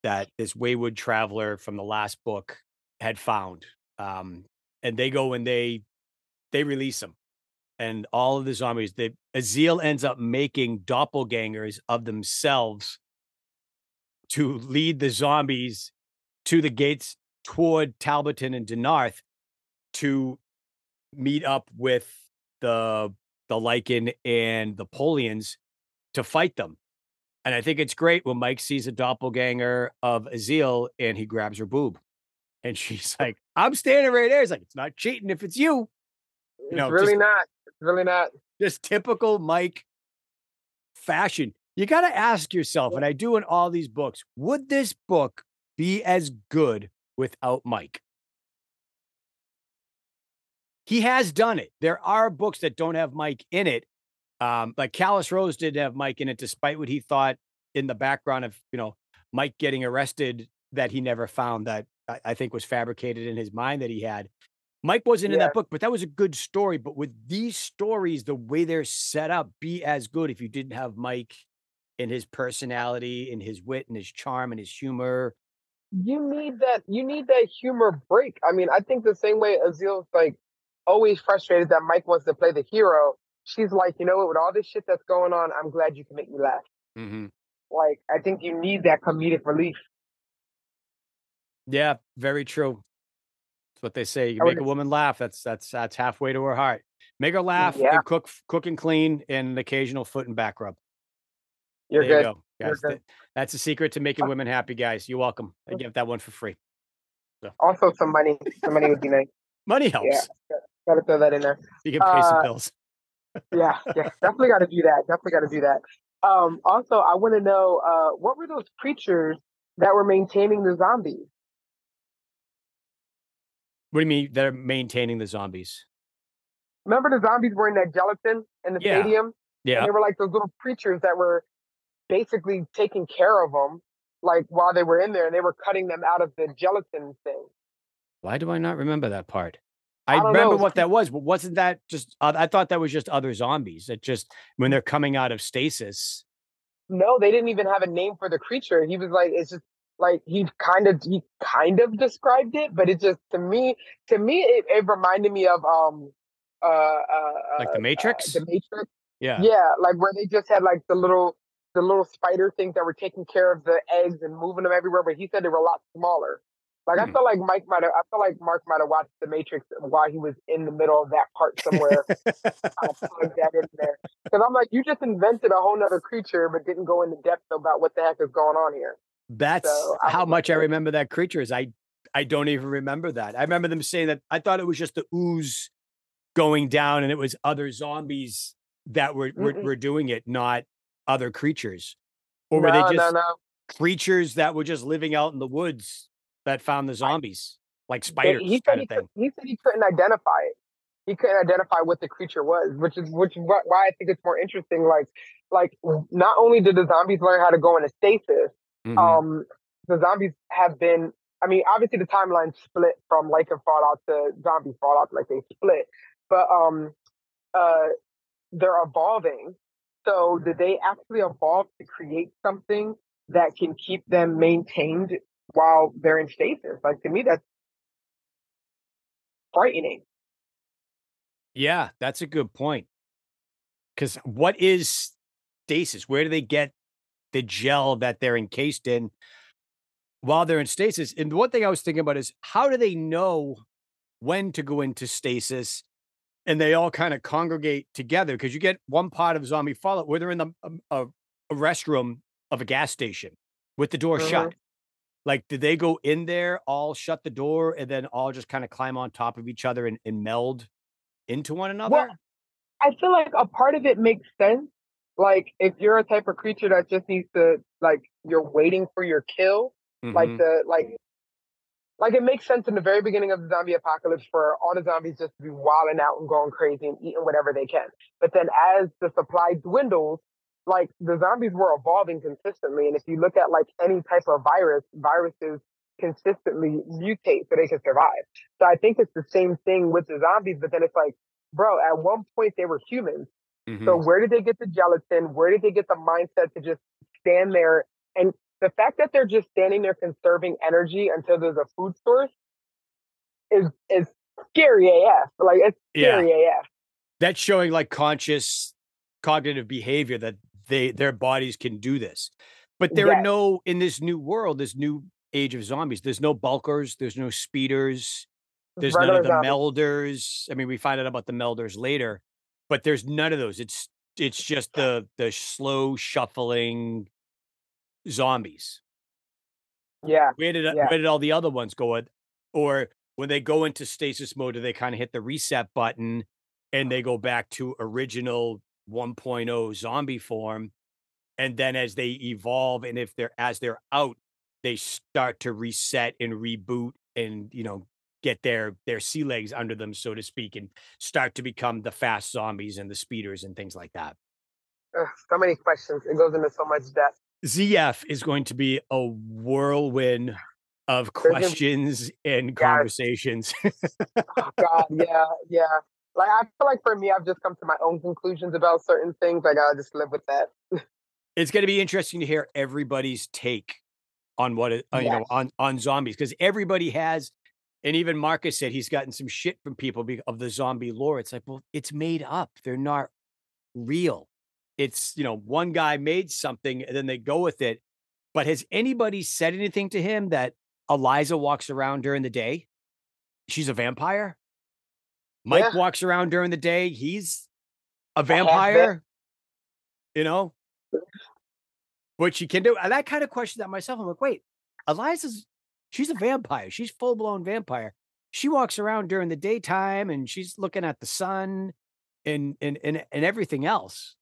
S1: that this wayward traveler from the last book had found. Um, and they go and they they release them and all of the zombies. That Azile ends up making doppelgangers of themselves to lead the zombies to the gates toward Talbotton and Denarth to meet up with the the Lycan and the Polians to fight them. And I think it's great when Mike sees a doppelganger of Azile and he grabs her boob. And she's like, I'm standing right there. He's like, it's not cheating if it's you.
S2: you it's know, really just, not It's really not.
S1: Just typical Mike fashion. You got to ask yourself, and I do in all these books, would this book be as good without Mike? He has done it. There are books that don't have Mike in it. Um, like Callous Rose didn't have Mike in it, despite what he thought in the background of, you know, Mike getting arrested that he never found that I, I think was fabricated in his mind that he had. Mike wasn't yeah. in that book, but that was a good story. But with these stories, the way they're set up, be as good if you didn't have Mike and his personality in his wit and his charm and his humor.
S2: You need that. You need that humor break. I mean, I think the same way Azile's like always frustrated that Mike wants to play the hero. She's like, you know what? With all this shit that's going on, I'm glad you can make me laugh. Mm-hmm. Like, I think you need that comedic relief.
S1: Yeah, very true That's what they say. You make a woman laugh. That's that's that's halfway to her heart. Make her laugh yeah. and cook cook and clean and an occasional foot and back rub.
S2: You're there good. You go,
S1: guys. Good. That's the secret to making women happy, guys. You're welcome. I give that one for free.
S2: So. Also, some money. Some money would be nice.
S1: Money helps.
S2: Yeah, gotta throw that in there.
S1: You can pay uh, some bills.
S2: yeah, yeah, definitely got to do that. Definitely got to do that. Um, also, I want to know uh, what were those creatures that were maintaining the zombies?
S1: What do you mean they're maintaining the zombies?
S2: Remember the zombies were in that gelatin in the
S1: Yeah.
S2: stadium?
S1: Yeah.
S2: And they were like those little creatures that were basically taking care of them, like while they were in there, and they were cutting them out of the gelatin thing.
S1: Why do I not remember that part?
S2: I
S1: I, remember
S2: know.
S1: what that was, but wasn't that just? Uh, I thought that was just other zombies. That just when they're coming out of stasis.
S2: No, they didn't even have a name for the creature. He was like, it's just like he kind of he kind of described it, but it just to me to me it, it reminded me of um uh uh
S1: Like
S2: uh,
S1: the
S2: uh,
S1: Matrix?
S2: the Matrix.
S1: Yeah.
S2: Yeah, like where they just had like the little the little spider things that were taking care of the eggs and moving them everywhere, but he said they were a lot smaller. Like I
S1: Hmm.
S2: felt like Mike might have I felt like Mark might have watched the Matrix while he was in the middle of that part somewhere. I'll plug that in there. Because I'm like, you just invented a whole nother creature but didn't go into depth about what the heck is going on here.
S1: That's
S2: So,
S1: how much I remember that creature is. I I don't even remember that. I remember them saying that I thought it was just the ooze going down and it was other zombies that were were, were doing it, not other creatures. Or were
S2: no,
S1: they just
S2: no, no.
S1: creatures that were just living out in the woods that found the zombies, like spiders
S2: he said
S1: kind
S2: he,
S1: of thing?
S2: he said he couldn't identify it. He couldn't identify what the creature was, which is which is why I think it's more interesting. Like, like not only did the zombies learn how to go into stasis,
S1: Mhm.
S2: um, the zombies have been. I mean, obviously the timeline split from Lycan Fallout to Zombie Fallout, like they split, but um, uh, they're evolving. So did they actually evolve to create something that can keep them maintained while they're in stasis? Like to me, that's frightening.
S1: Yeah, that's a good point. Because what is stasis? Where do they get the gel that they're encased in while they're in stasis? And the one thing I was thinking about is how do they know when to go into stasis and they all kind of congregate together? Because you get one part of zombie fallout where they're in the um, a, a restroom of a gas station with the door
S2: Mhm.
S1: shut. Like, did they go in there, all shut the door, and then all just kind of climb on top of each other and, and meld into one another?
S2: Well, I feel like a part of it makes sense. Like if you're a type of creature that just needs to like you're waiting for your kill, like
S1: Mhm.
S2: the like like it makes sense in the very beginning of the zombie apocalypse for all the zombies just to be wilding out and going crazy and eating whatever they can. But then as the supply dwindles, like the zombies were evolving consistently. And if you look at like any type of virus, viruses consistently mutate so they can survive. So I think it's the same thing with the zombies, but then it's like, bro, at one point they were humans.
S1: Mhm.
S2: So where did they get the gelatin? Where did they get the mindset to just stand there? And the fact that they're just standing there conserving energy until there's a food source is is scary AF. Like it's
S1: Yeah.
S2: scary AF.
S1: that's showing like conscious cognitive behavior that they their bodies can do this but there are no in this new world this new age of zombies there's no bulkers there's no speeders there's none of the
S2: zombies.
S1: melders i mean we find out about the melders later but there's none of those it's it's just the the slow shuffling zombies
S2: Yeah.
S1: where did
S2: Yeah.
S1: where did all the other ones go at or when they go into stasis mode do they kind of hit the reset button and they go back to original 1.0 zombie form and then as they evolve and if they're as they're out they start to reset and reboot and you know get their their sea legs under them so to speak and start to become the fast zombies and the speeders and things like that
S2: Ugh, so many questions. It goes into so much depth.
S1: ZF is going to be a whirlwind of questions and conversations.
S2: Oh God, yeah, yeah. Like I feel like for me, I've just come to my own conclusions about certain things. Like I gotta just live with that.
S1: it's going to be interesting to hear everybody's take on what it, uh, you know on on zombies because everybody has and even Marcus said he's gotten some shit from people be- of the zombie lore. It's like, well, it's made up. They're not real. It's, you know, one guy made something and then they go with it. But has anybody said anything to him that Eliza walks around during the day? She's a vampire. Mike
S2: Yeah.
S1: walks around during the day. He's a vampire. You know, what she can do. And I kind of question that myself. I'm like, wait, Eliza's she's a vampire. She's full blown vampire. She walks around during the daytime and she's looking at the sun and and and, and everything else.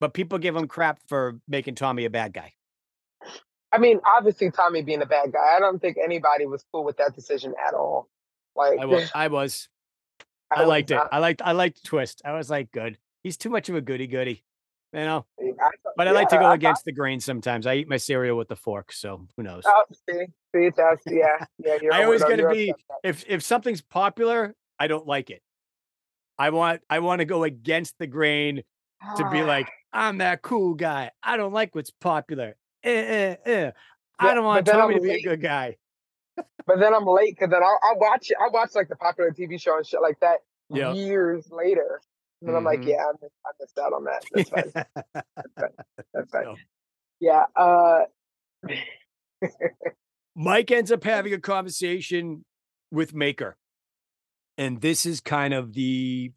S1: But people give him crap for making Tommy a bad guy.
S2: I mean, obviously Tommy being a bad guy. I don't think anybody was cool with that decision at all. Like
S1: I was, I was, I, I liked it. I liked, I liked the twist. I was like, good. He's too much of a goody goody, you know. I, but I yeah, like to go against the grain sometimes. I eat my cereal with the fork, so who knows?
S2: Oh, see, see, that's yeah, yeah.
S1: I always got to be if if something's popular, I don't like it. I want I want to go against the grain to be like, I'm that cool guy. I don't like what's popular. Eh, eh, eh. I don't want Tommy to be late. a good guy.
S2: but then I'm late because then I'll, I'll, watch I watch like the popular TV show and shit like that yep. years later. And mm-hmm. I'm like, mm-hmm. yeah, I missed, I missed, out on that. That's fine. That's fine. That's fine. No. Yeah. Uh...
S1: Mike ends up having a conversation with Maker, and this is kind of the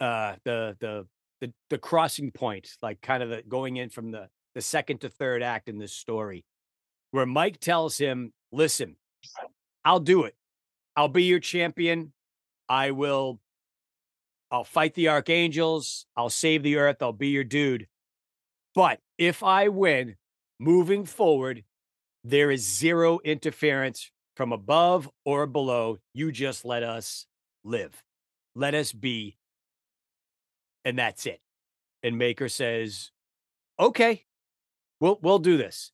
S1: uh the the the the crossing point, like kind of the going in from the the second to third act in this story, where Mike tells him, "Listen, I'll do it. I'll be your champion. I will. I'll fight the archangels. I'll save the earth. I'll be your dude. But if I win, moving forward, there is zero interference from above or below. You just let us live. Let us be and that's it. And Maker says, "Okay, we'll we'll do this,"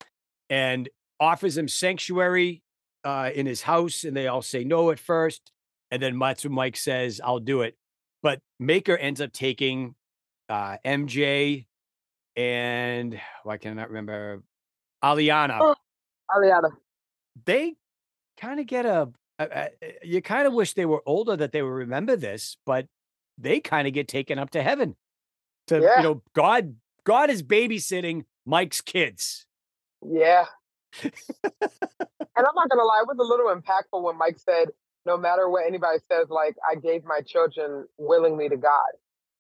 S1: and offers him sanctuary uh, in his house, and they all say no at first, and then Matsu Mike says, "I'll do it," but Maker ends up taking uh, MJ and why can I not remember Aliana.
S2: Oh, Aliana.
S1: They kind of get a, a, a you kind of wish they were older that they would remember this, but they kind of get taken up to heaven. To yeah. you know, God, God is babysitting Mike's kids.
S2: Yeah. and I'm not gonna lie, it was a little impactful when Mike said, "No matter what anybody says, like I gave my children willingly to God."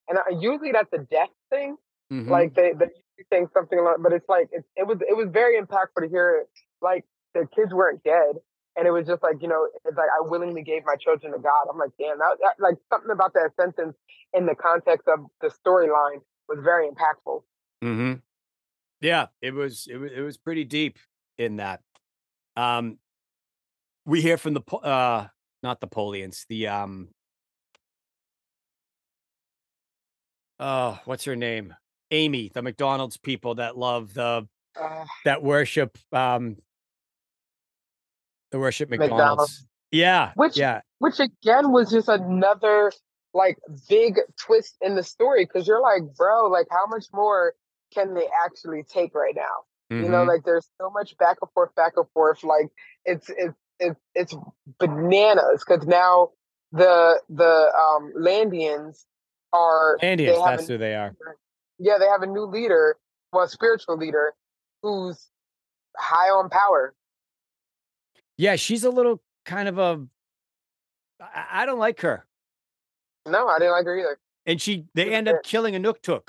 S2: And I, usually that's a death thing. Mm-hmm. Like they, they saying something like, but it's like it, it was it was very impactful to hear it. Like the kids weren't dead, and it was just like, you know, it's like I willingly gave my children to God. I'm like, damn, that, that like something about that sentence in the context of the storyline was very impactful.
S1: Mm-hmm. Yeah, it was it was it was pretty deep in that. Um, we hear from the uh, not the Polians, the um, oh, what's her name? Amy, the McDonald's people that love the uh, that worship um the worship McDonald's. McDonald's. Yeah.
S2: Which
S1: yeah.
S2: which again was just another like big twist in the story because you're like, bro, like how much more can they actually take right now? Mm-hmm. You know, mm-hmm. like there's so much back and forth, back and forth. Like it's it's it's it's bananas because now the the um Landians are
S1: Landians. That's who they are.
S2: Yeah, they have a new leader, well, spiritual leader, who's high on power.
S1: Yeah, she's a little kind of a. I, I don't like her.
S2: No, I didn't like her either.
S1: And she, they end up killing Anuntuk,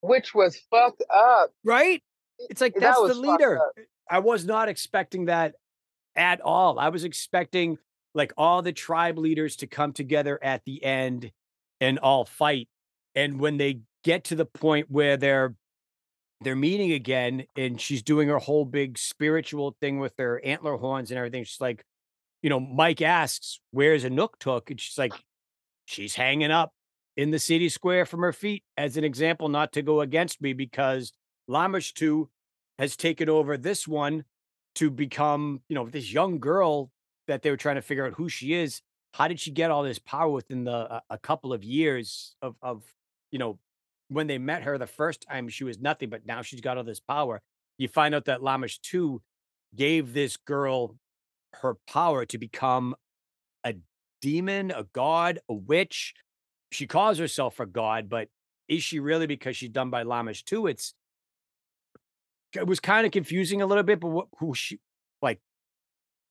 S2: which was fucked up.
S1: Right? It's like that's that the leader. I was not expecting that at all. I was expecting like all the tribe leaders to come together at the end and all fight. And when they get to the point where they're they're meeting again and she's doing her whole big spiritual thing with her antler horns and everything. She's like, you know, Mike asks, Where's Anuntuk? And she's like, She's hanging up in the city square from her feet as an example, not to go against me because Lamashtu has taken over this one to become, you know, this young girl that they were trying to figure out who she is. How did she get all this power within the a, a couple of years of of you know when they met her the first time, she was nothing, but now she's got all this power. You find out that Lamish Lamashtu gave this girl her power to become a demon, a god, a witch. She calls herself a god, but is she really because she's done by Lamashtu? It's it was kind of confusing a little bit, but what, who she like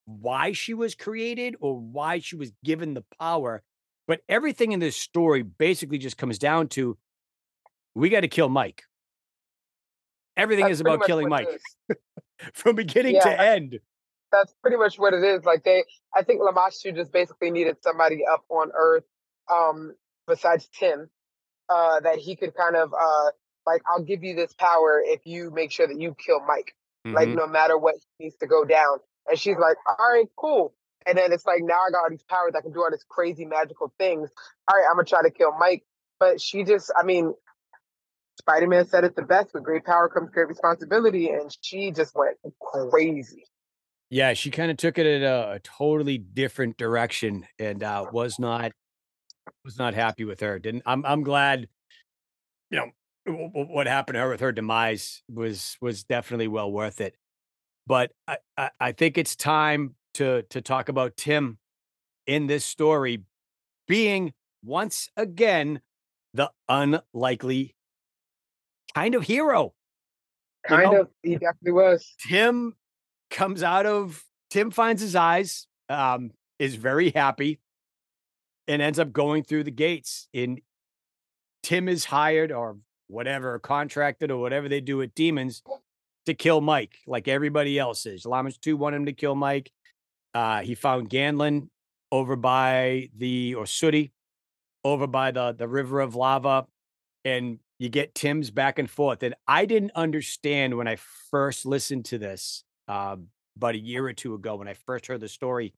S1: why she was created or why she was given the power. But everything in this story basically just comes down to we got to kill Mike. Everything that's is about killing Mike from beginning yeah, to end.
S2: That's pretty much what it is. Like they, I think Lamashtu just basically needed somebody up on Earth, um, besides Tim, uh, that he could kind of uh, like I'll give you this power if you make sure that you kill Mike.
S1: Mm-hmm.
S2: Like no matter what he needs to go down. And she's like, all right, cool. And then it's like now I got all these powers I can do all these crazy magical things. All right, I'm gonna try to kill Mike. But she just, I mean, Spider Man said it the best with great power comes great responsibility. And she just went crazy.
S1: Yeah, she kind of took it in a, a totally different direction and uh, was not was not happy with her. Didn't I'm I'm glad, you know, w- w- what happened to her with her demise was was definitely well worth it. But I, I, I think it's time to to talk about Tim in this story being once again the unlikely kind of hero. You
S2: Kind
S1: know?
S2: of, he definitely was.
S1: Tim comes out of Tim finds his eyes, um, is very happy, and ends up going through the gates. In Tim is hired or whatever, contracted or whatever they do at Demons to kill Mike, like everybody else is. Lamashtu want him to kill Mike. Uh, he found Ganlin over by the or Sooty over by the the river of lava, and you get Tim's back and forth. And I didn't understand when I first listened to this um, about a year or two ago when I first heard the story,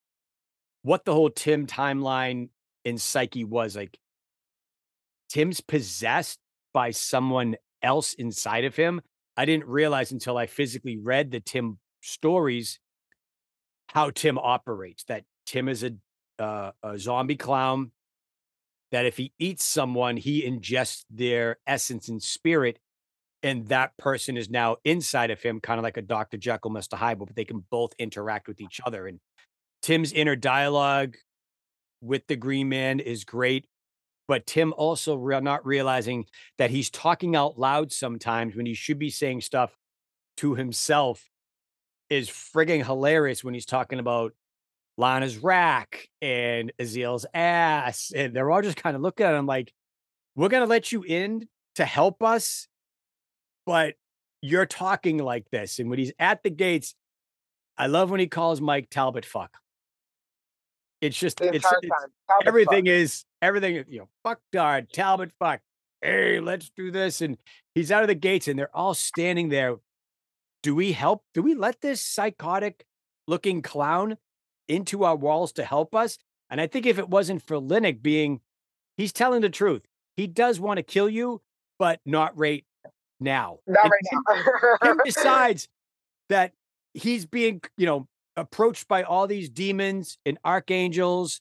S1: what the whole Tim timeline in Psyche was like. Tim's possessed by someone else inside of him. I didn't realize until I physically read the Tim stories how Tim operates. That Tim is a uh, a zombie clown. That if he eats someone, he ingests their essence and spirit, and that person is now inside of him, kind of like a Dr. Jekyll, Mr. Hyde, but they can both interact with each other. And Tim's inner dialogue with the Green Man is great, but Tim also re- not realizing that he's talking out loud sometimes when he should be saying stuff to himself is frigging hilarious when he's talking about Lana's rack and Azile's ass. And they're all just kind of looking at him like, we're going to let you in to help us, but you're talking like this. And when he's at the gates, I love when he calls Mike Talbot fuck. It's just, it's, it's everything
S2: fuck.
S1: is, everything, you know, fuck Dard, Talbot fuck. Hey, let's do this. And he's out of the gates and they're all standing there. Do we help? Do we let this psychotic looking clown into our walls to help us? And I think if it wasn't for Linux being, he's telling the truth. He does want to kill you, but not right now.
S2: Not
S1: And
S2: right now.
S1: Tim decides that he's being, you know, approached by all these demons and archangels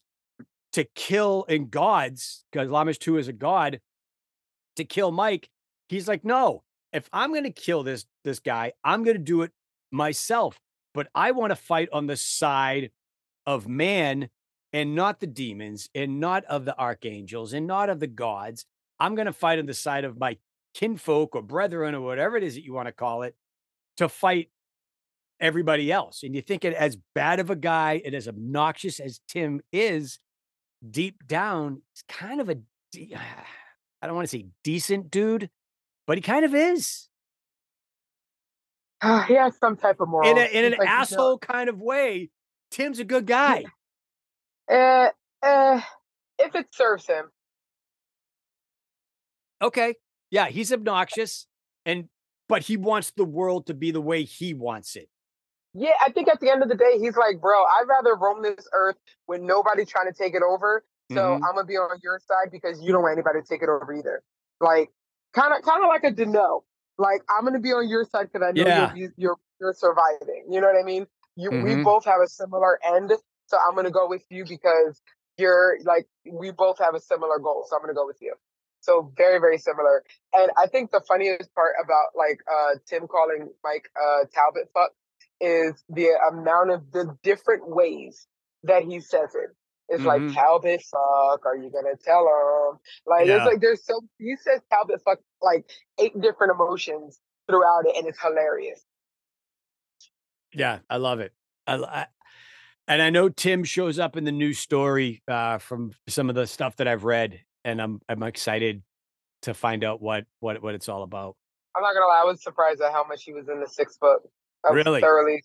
S1: to kill and gods, because Lamashtu is a god, to kill Mike. He's like, no, if I'm gonna kill this this guy, I'm gonna do it myself. But I want to fight on the side of man and not the demons and not of the archangels and not of the gods. I'm gonna fight on the side of my kinfolk or brethren or whatever it is that you want to call it to fight everybody else. And you think it as bad of a guy and as obnoxious as Tim is, deep down, it's kind of a I don't want to say decent dude, but he kind of is
S2: he has some type of moral.
S1: in, a, in an asshole kind of way. Tim's a good guy.
S2: Uh, uh, if it serves him.
S1: Okay. Yeah, he's obnoxious and but he wants the world to be the way he wants it.
S2: Yeah, I think at the end of the day, he's like, bro, I'd rather roam this earth with nobody trying to take it over. So
S1: Mhm.
S2: I'm gonna be on your side because you don't want anybody to take it over either. Like, kind of, kind of like a Dano. Like, I'm gonna be on your side because I know
S1: Yeah.
S2: you're, you're you're surviving. You know what I mean? You, we
S1: Mhm.
S2: both have a similar end, so I'm gonna go with you because you're like we both have a similar goal. So I'm gonna go with you. So very, very similar. And I think the funniest part about like uh Tim calling Mike uh Talbot fuck is the amount of the different ways that he says it. It's
S1: Mhm.
S2: like Talbot fuck, are you gonna tell him? Like
S1: Yeah.
S2: it's like there's so he says Talbot fuck like eight different emotions throughout it and it's hilarious.
S1: Yeah, I love it. I, I- and I know Tim shows up in the new story uh, from some of the stuff that I've read, and I'm I'm excited to find out what what what it's all about.
S2: I'm not gonna lie, I was surprised at how much he was in the sixth book. I
S1: Really?
S2: thoroughly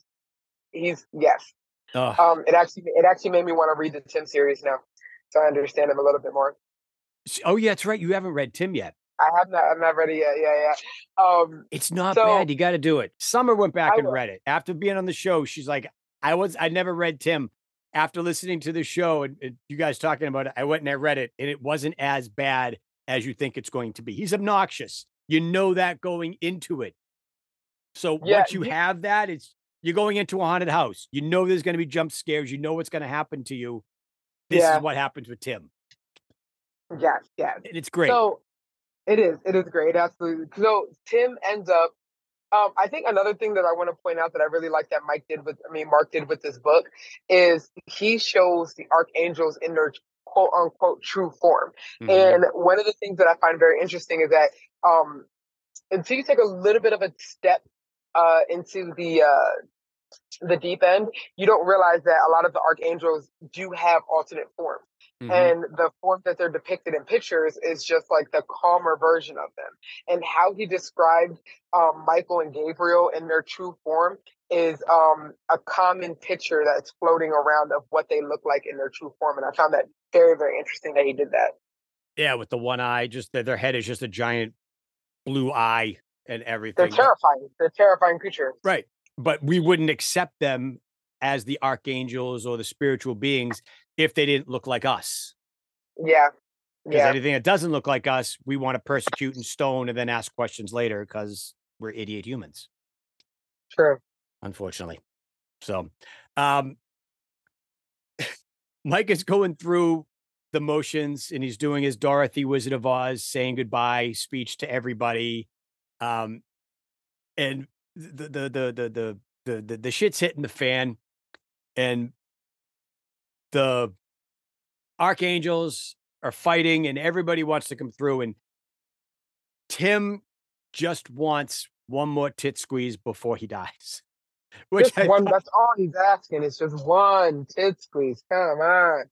S2: he's yes.
S1: Oh,
S2: Um it actually it actually made me want to read the Tim series now. So I understand him a little bit more.
S1: oh yeah, that's right. You haven't read Tim yet.
S2: I have not. I've not read it yet. Yeah, yeah. Um,
S1: it's not
S2: so-
S1: bad. You got to do it. Summer went back
S2: I
S1: and
S2: will.
S1: read it after being on the show. She's like, I was, I never read Tim. After listening to the show and, and you guys talking about it, I went and I read it, and it wasn't as bad as you think it's going to be. He's obnoxious. You know that going into it. So
S2: Yeah,
S1: once you
S2: you-
S1: have that, it's you're going into a haunted house. You know there's going to be jump scares. You know what's going to happen to you. This
S2: Yeah.
S1: is what happens with Tim,
S2: yes, yes.
S1: and it's great.
S2: So it is. It is great. Absolutely. So Tim ends up. Um, I think another thing that I want to point out that I really like that Mike did with, I mean, Mark did with this book is he shows the archangels in their quote unquote true form.
S1: Mhm.
S2: And one of the things that I find very interesting is that um, until you take a little bit of a step uh, into the uh, the deep end, you don't realize that a lot of the archangels do have alternate forms
S1: Mhm.
S2: and the form that they're depicted in pictures is just like the calmer version of them and how he described um, michael and gabriel in their true form is um, a common picture that's floating around of what they look like in their true form and i found that very very interesting that he did that
S1: yeah, with the one eye, just their head is just a giant blue eye and everything.
S2: they're terrifying they're terrifying creatures
S1: Right. But we wouldn't accept them as the archangels or the spiritual beings if they didn't look like us.
S2: yeah
S1: Because
S2: yeah
S1: anything that doesn't look like us, we want to persecute and stone and then ask questions later because we're idiot humans,
S2: true
S1: unfortunately. So um Mike is going through the motions and he's doing his Dorothy Wizard of Oz saying goodbye speech to everybody. Um and the the the the the the the, the shit's hitting the fan and the archangels are fighting and everybody wants to come through and Tim just wants one more tit squeeze before he dies. Which
S2: just
S1: I
S2: one
S1: thought-
S2: that's all he's asking it's just one tit squeeze come on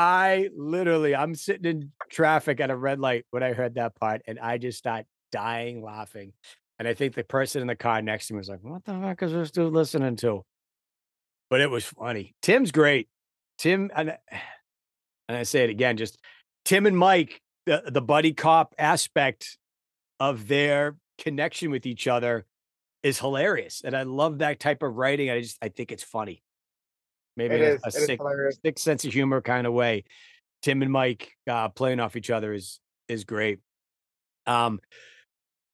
S1: I literally, I'm sitting in traffic at a red light when I heard that part, and I just start dying laughing. And I think the person in the car next to me was like, "What the fuck is this dude listening to?" But it was funny. Tim's great. Tim, and and I say it again, just Tim and Mike, the the buddy cop aspect of their connection with each other is hilarious, and I love that type of writing. I just I think it's funny. Maybe
S2: It
S1: a- a sick thick sense of humor kind of way. Tim and Mike uh, playing off each other is is great. Um,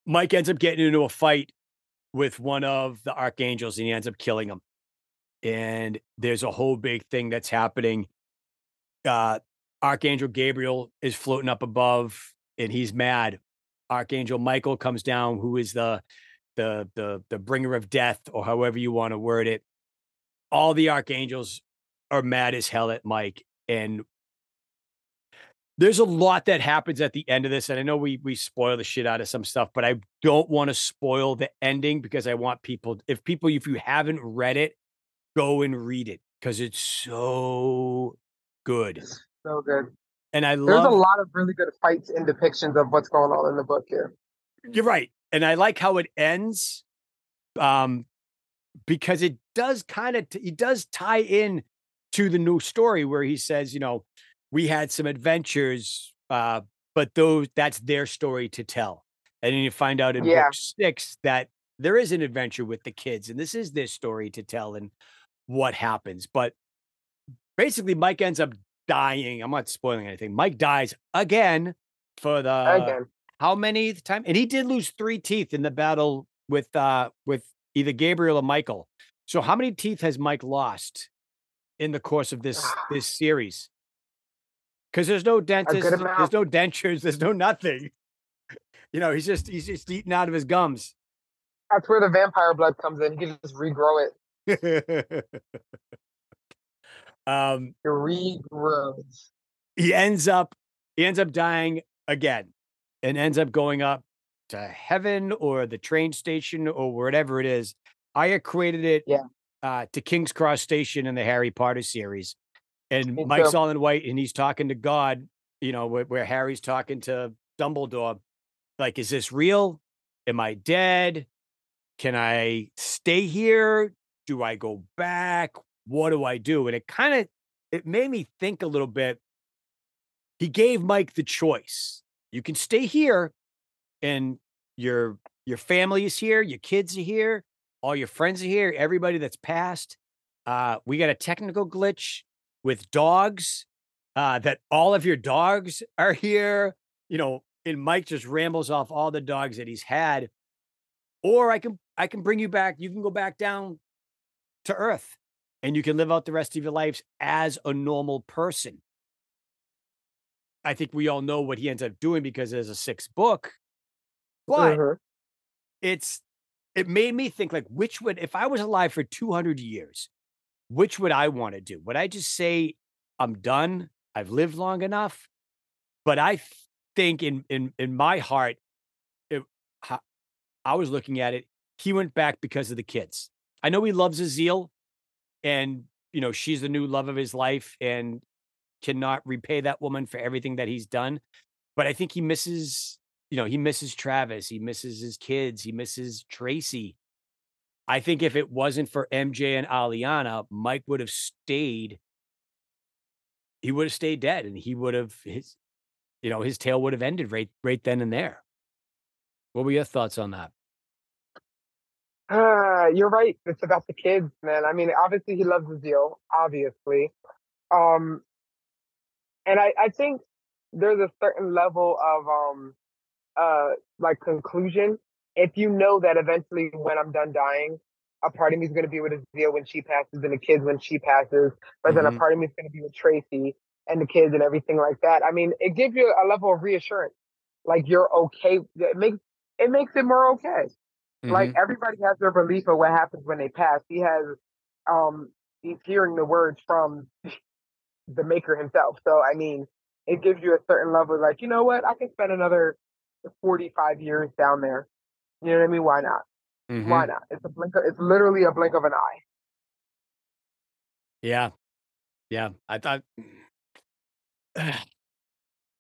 S1: Mike ends up getting into a fight with one of the archangels, and he ends up killing him. And there's a whole big thing that's happening. Uh, Archangel Gabriel is floating up above, and he's mad. Archangel Michael comes down, who is the the the the bringer of death, or however you want to word it. All the archangels are mad as hell at Mike, and there's a lot that happens at the end of this. And I know we we spoil the shit out of some stuff, but I don't want to spoil the ending because I want people, if people, if you haven't read it, go and read it because it's so good.
S2: so good
S1: And I
S2: there's
S1: love
S2: a lot of really good fights and depictions of what's going on in the book here
S1: You're right. And I like how it ends um because it does kind of it does tie in to the new story where he says, you know, we had some adventures uh but those that's their story to tell. And then you find out in
S2: Yeah.
S1: book 6 that there is an adventure with the kids and this is their story to tell and what happens. But basically Mike ends up dying. I'm not spoiling anything. Mike dies again for the
S2: again
S1: how many time and he did lose three teeth in the battle with uh with either Gabriel or Michael. So how many teeth has Mike lost in the course of this this series? Because there's no dentist, there's no dentures, there's no nothing. You know, he's just he's just eating out of his gums.
S2: that's where the vampire blood comes in He can just regrow it
S1: um
S2: regrows
S1: he ends up he ends up dying again and ends up going up to heaven or the train station or whatever it is. I equated it
S2: Yeah.
S1: uh, to King's Cross Station in the Harry Potter series. And
S2: Me
S1: Mike's all in white and he's talking to God, you know, where, where Harry's talking to Dumbledore. Like, is this real? Am I dead? Can I stay here? Do I go back? What do I do? And it kind of it made me think a little bit. He gave Mike the choice. you can stay here and your your family is here, your kids are here, all your friends are here, everybody that's passed. Uh, we got a technical glitch with dogs, uh, that all of your dogs are here, you know, and Mike just rambles off all the dogs that he's had. Or I can I can bring you back, you can go back down to earth and you can live out the rest of your lives as a normal person. I think we all know what he ends up doing because there's a sixth book, but
S2: Mhm.
S1: it's it made me think like which would if I was alive for 200 years, which would I want to do? Would I just say I'm done? I've lived long enough? But I think in in in my heart, it, I was looking at it. He went back because of the kids. I know he loves Azile, and you know she's the new love of his life, and cannot repay that woman for everything that he's done. But I think he misses, you know, he misses Travis, he misses his kids, he misses Tracy. I think if it wasn't for MJ and Aliana, Mike would have stayed. He would have stayed dead, and he would have his, you know, his tail would have ended right, right then and there. What were your thoughts on that?
S2: Ah, you're right. It's about the kids, man. I mean, obviously he loves Azile, obviously. Um, and I, I think there's a certain level of um uh like conclusion. If you know that eventually when I'm done dying, a part of me is gonna be with Azile when she passes and the kids when she passes, but then a
S1: Mhm.
S2: part of me is gonna be with Tracy and the kids and everything like that. I mean, it gives you a level of reassurance. Like you're okay. It makes it makes it more okay. Like
S1: Mhm.
S2: everybody has their belief of what happens when they pass. He has um he's hearing the words from the maker himself. So I mean, it gives you a certain level of like, you know what, I can spend another forty five years down there. You know what I mean? Why not?
S1: Mhm.
S2: Why not? It's a blink of, it's literally a blink of an eye.
S1: Yeah, yeah. I thought.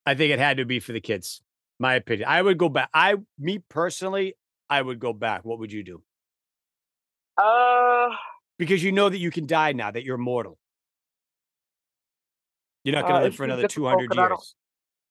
S1: I think it had to be for the kids. My opinion. I would go back. I, me personally, I would go back. What would you do?
S2: Uh
S1: Because you know that you can die now, that you're mortal. You're not going
S2: Uh,
S1: to live for another
S2: difficult
S1: 200
S2: 'cause I don't-
S1: years.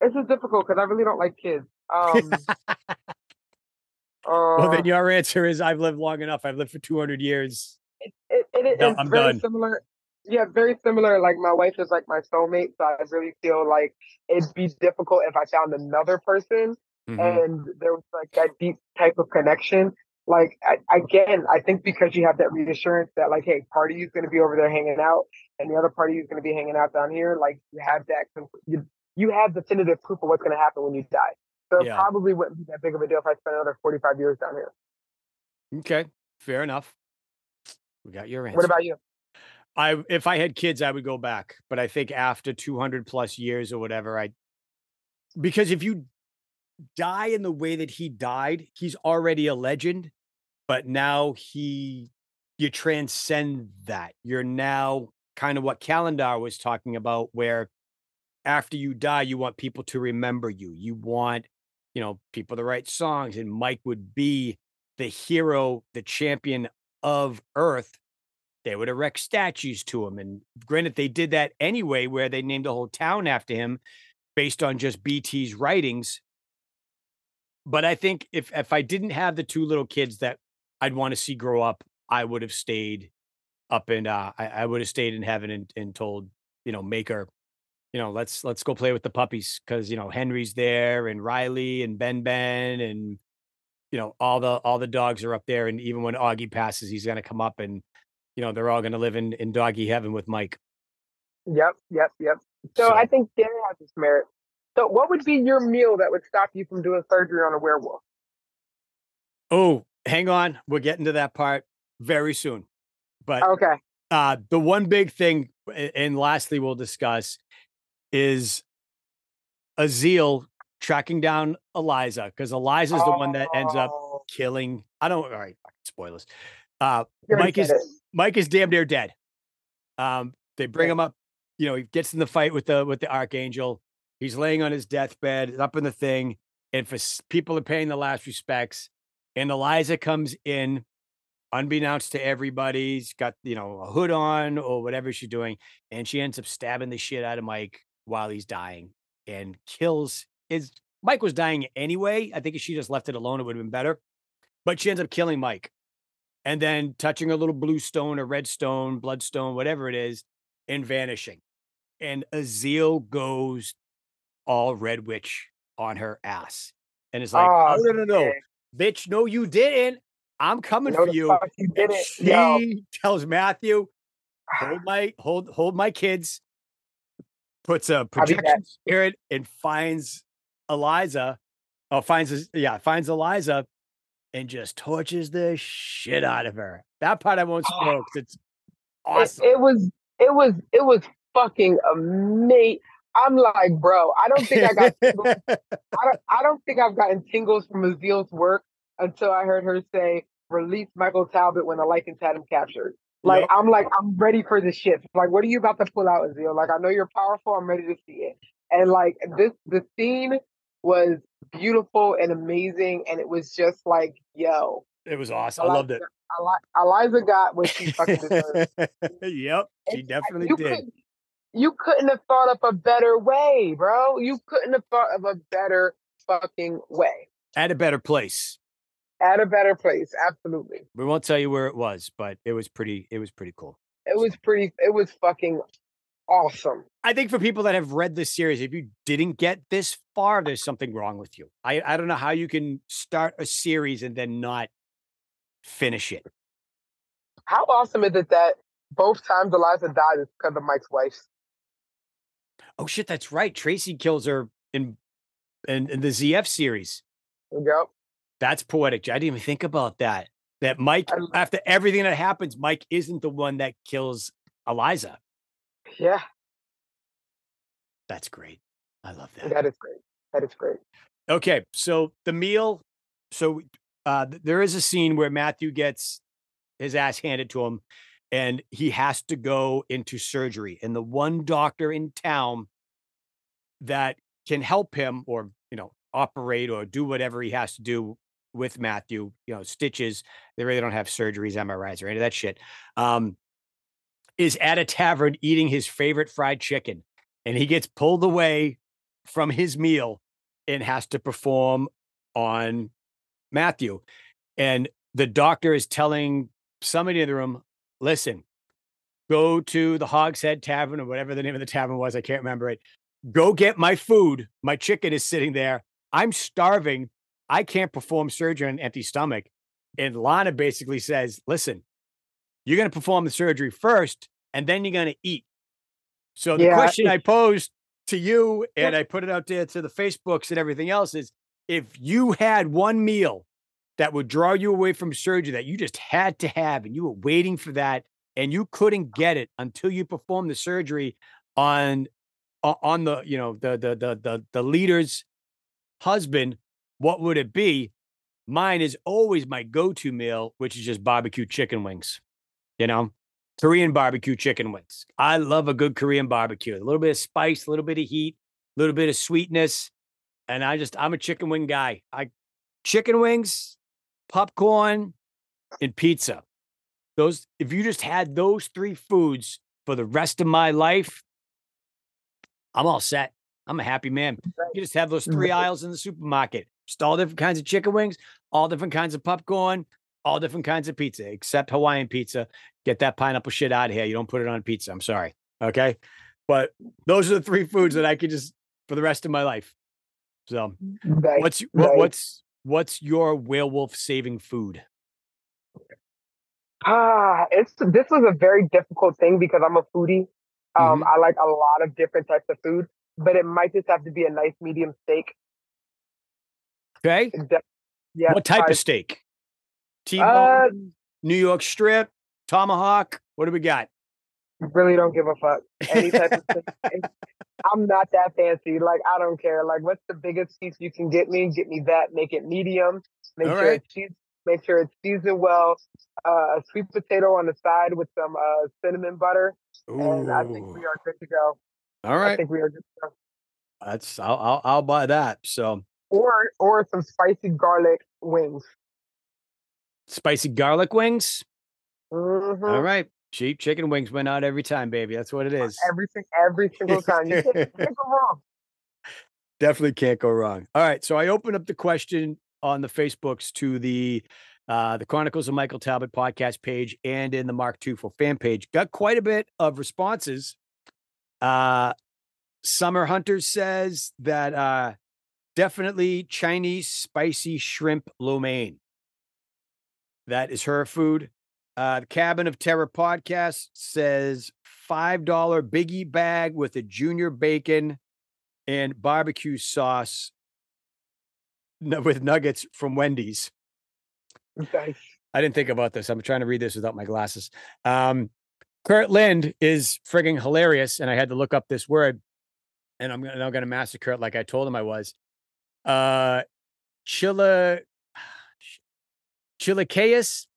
S2: it's just difficult because I really don't like kids. Um
S1: well,
S2: uh,
S1: then your answer is I've lived long enough. I've lived for 200 years.
S2: it, it, it,
S1: No,
S2: it's
S1: I'm
S2: very
S1: done.
S2: similar. Yeah, very similar. Like my wife is like my soulmate, so I really feel like it'd be difficult if I found another person
S1: Mhm.
S2: and there was like that deep type of connection. Like I, again, I think because you have that reassurance that like, hey, part of you's going to be over there hanging out, and the other part of you's going to be hanging out down here. Like you have that, you, you have definitive proof of what's going to happen when you die. So it probably wouldn't be that big of a deal if I spent another forty five years down here.
S1: Okay, fair enough. We got your answer.
S2: What about you?
S1: I if I had kids, I would go back. But I think after 200 plus years or whatever, I because if you die in the way that he died, he's already a legend, but now he you transcend that. You're now kind of what Calendar was talking about, where after you die, you want people to remember you. You want, you know, people to write songs, and Mike would be the hero, the champion of Earth they would erect statues to him. And granted, they did that anyway, where they named a whole town after him based on just BT's writings. But I think if if I didn't have the two little kids that I'd want to see grow up, I would have stayed up and uh, I, I would have stayed in heaven and, and told, you know, Maker, you know, let's let's go play with the puppies because you know Henry's there and Riley and Ben Ben and you know all the all the dogs are up there and even when Augie passes, he's gonna come up and you know they're all gonna live in in doggy heaven with Mike.
S2: Yep, yep, yep. So,
S1: So-
S2: I think Danny has its merit. So what would be your meal that would stop you from doing surgery on a werewolf?
S1: Oh, hang on, we're getting to that part very soon. But
S2: Okay.
S1: uh the one big thing and lastly we'll discuss is Azile tracking down Eliza because Eliza's the one that ends up
S2: Oh,
S1: killing. I don't. All right, spoilers. Uh, Mike is
S2: it.
S1: Mike is damn near dead. Um, they bring him up. You know, he gets in the fight with the with the archangel. He's laying on his deathbed, up in the thing, and for people are paying the last respects. And Eliza comes in, unbeknownst to everybody. She's got you know a hood on or whatever she's doing, and she ends up stabbing the shit out of Mike while he's dying and kills his Mike was dying anyway. I think if she just left it alone, it would have been better. But she ends up killing Mike and then touching a little blue stone or red stone, bloodstone, whatever it is, and vanishing. And Azile goes all red witch on her ass. And it's like, oh, no, no, no, bitch, no, you didn't. I'm coming for you.
S2: you.
S1: She Yo. tells Matthew, hold my hold hold my kids, puts a projection spirit and finds Eliza. Oh, finds yeah, finds Eliza and just torches the shit out of her. That part I won't spoil it's awesome.
S2: It, it, was it was it was fucking amazing. I'm like, bro, I don't think I got tingles. I don't I don't think I've gotten tingles from Azile's work until I heard her say, release Michael Talbot when the Lycans had him captured. Like yep. I'm like, I'm ready for the shit. Like, what are you about to pull out, Azil? Like, I know you're powerful, I'm ready to see it. And like this the scene was beautiful and amazing. And it was just like, yo.
S1: It was awesome. I loved it.
S2: Eliza got what she fucking deserved.
S1: yep, she definitely you
S2: did. You couldn't have thought up a better way, bro. You couldn't have thought of a better fucking way.
S1: At a better place.
S2: At a better place, absolutely.
S1: We won't tell you where it was, but it was pretty. It was pretty cool.
S2: It was pretty. It was fucking awesome.
S1: I think for people that have read this series, if you didn't get this far, there's something wrong with you. I, I don't know how you can start a series and then not finish it.
S2: How awesome is it that both times Eliza died is because of Mike's wife?
S1: Oh shit, that's right. Tracy kills her in in, in the ZF series.
S2: Yep.
S1: That's poetic. I didn't even think about that. That Mike, after everything that happens, Mike isn't the one that kills Eliza.
S2: Yeah.
S1: That's great. I love that.
S2: That is great. That is great.
S1: Okay, so the meal. So uh, there is a scene where Matthew gets his ass handed to him, and he has to go into surgery. And the one doctor in town that can help him, or you know, operate or do whatever he has to do with Matthew, you know, stitches. They really don't have surgeries, MRIs, or any of that shit. Um, is at a tavern eating his favorite fried chicken and he gets pulled away from his meal and has to perform on Matthew. And the doctor is telling somebody in the room, listen, go to the Hogshead Tavern or whatever the name of the tavern was. I can't remember it. Go get my food. My chicken is sitting there. I'm starving. I can't perform surgery on an empty stomach. And Lana basically says, listen, you're going to perform the surgery first, and then you're going to eat. So the yeah. question I posed to you, and I put it out there to the Facebooks and everything else, is if you had one meal that would draw you away from surgery that you just had to have, and you were waiting for that, and you couldn't get it until you performed the surgery on on the you know the the the the, the leader's husband, what would it be? Mine is always my go-to meal, which is just barbecue chicken wings. You know, Korean barbecue chicken wings. I love a good Korean barbecue. A little bit of spice, a little bit of heat, a little bit of sweetness. And I just, I'm a chicken wing guy. I chicken wings, popcorn, and pizza. Those, if you just had those three foods for the rest of my life, I'm all set. I'm a happy man. You just have those three aisles in the supermarket. Just all different kinds of chicken wings, all different kinds of popcorn, all different kinds of pizza except Hawaiian pizza. Get that pineapple shit out of here. You don't put it on pizza. I'm sorry. Okay. But those are the three foods that I could just for the rest of my life. So right. what's what, what's what's your werewolf saving food?
S2: Ah, it's this was a very difficult thing because I'm a foodie. Um, mm-hmm. I like a lot of different types of food, but it might just have to be a nice medium steak.
S1: Okay. Yeah. What type of steak? T-bone, uh, New York strip, tomahawk. What do we got?
S2: I really don't give a fuck. Any type of thing. I'm not that fancy. Like I don't care. Like what's the biggest piece you can get me? Get me that. Make it medium. Make All sure right. it's make sure it's seasoned well. Uh, a sweet potato on the side with some uh, cinnamon butter, Ooh. and I think we are good to go.
S1: All right, I
S2: think we are good to go.
S1: That's I'll, I'll, I'll buy that. So
S2: or or some spicy garlic wings
S1: spicy garlic wings.
S2: Mm-hmm.
S1: All right. Cheap chicken wings went out every time, baby. That's what it is.
S2: Every, every single time. You can't, go wrong.
S1: Definitely can't go wrong. All right. So I opened up the question on the Facebooks to the uh, the Chronicles of Michael Talbot podcast page and in the Mark for fan page. Got quite a bit of responses. Uh, Summer Hunter says that uh, definitely Chinese spicy shrimp lo mein. That is her food. Uh, the Cabin of Terror podcast says $5 biggie bag with a junior bacon and barbecue sauce with nuggets from Wendy's.
S2: Nice.
S1: I didn't think about this. I'm trying to read this without my glasses. Um, Kurt Lind is frigging hilarious, and I had to look up this word, and I'm I'm gonna massacre it like I told him I was. Uh, Chila, Chilacaeus.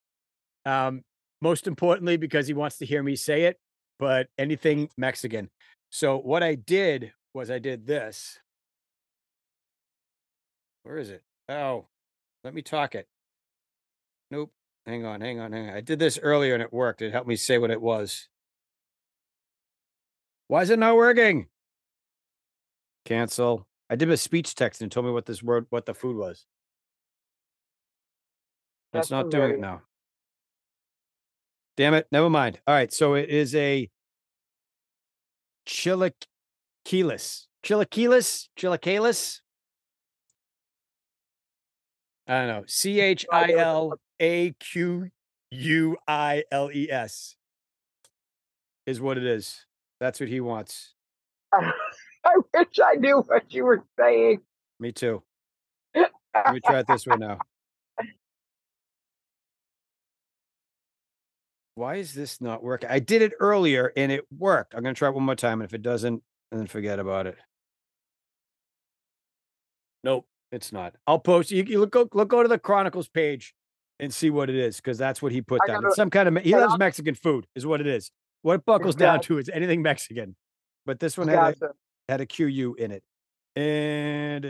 S1: Um, most importantly, because he wants to hear me say it, but anything Mexican. So what I did was I did this. Where is it? Oh, let me talk it. Nope. Hang on, hang on, hang on. I did this earlier and it worked. It helped me say what it was. Why is it not working? Cancel. I did a speech text and told me what this word, what the food was. That's, That's not doing it now. Damn it. Never mind. All right. So it is a chilaquiles. Chilaquiles? Chilaquiles? I don't know. C H oh, I L A Q U I L E S is what it is. That's what he wants.
S2: I wish I knew what you were saying.
S1: Me too. Let me try it this way now. Why is this not working? I did it earlier and it worked. I'm going to try it one more time. And if it doesn't, then forget about it. Nope, it's not. I'll post. You, you look go look go to the Chronicles page and see what it is because that's what he put down. It's some kind of he loves Mexican food, is what it is. What it buckles down to is anything Mexican. But this one had a, had a QU in it. And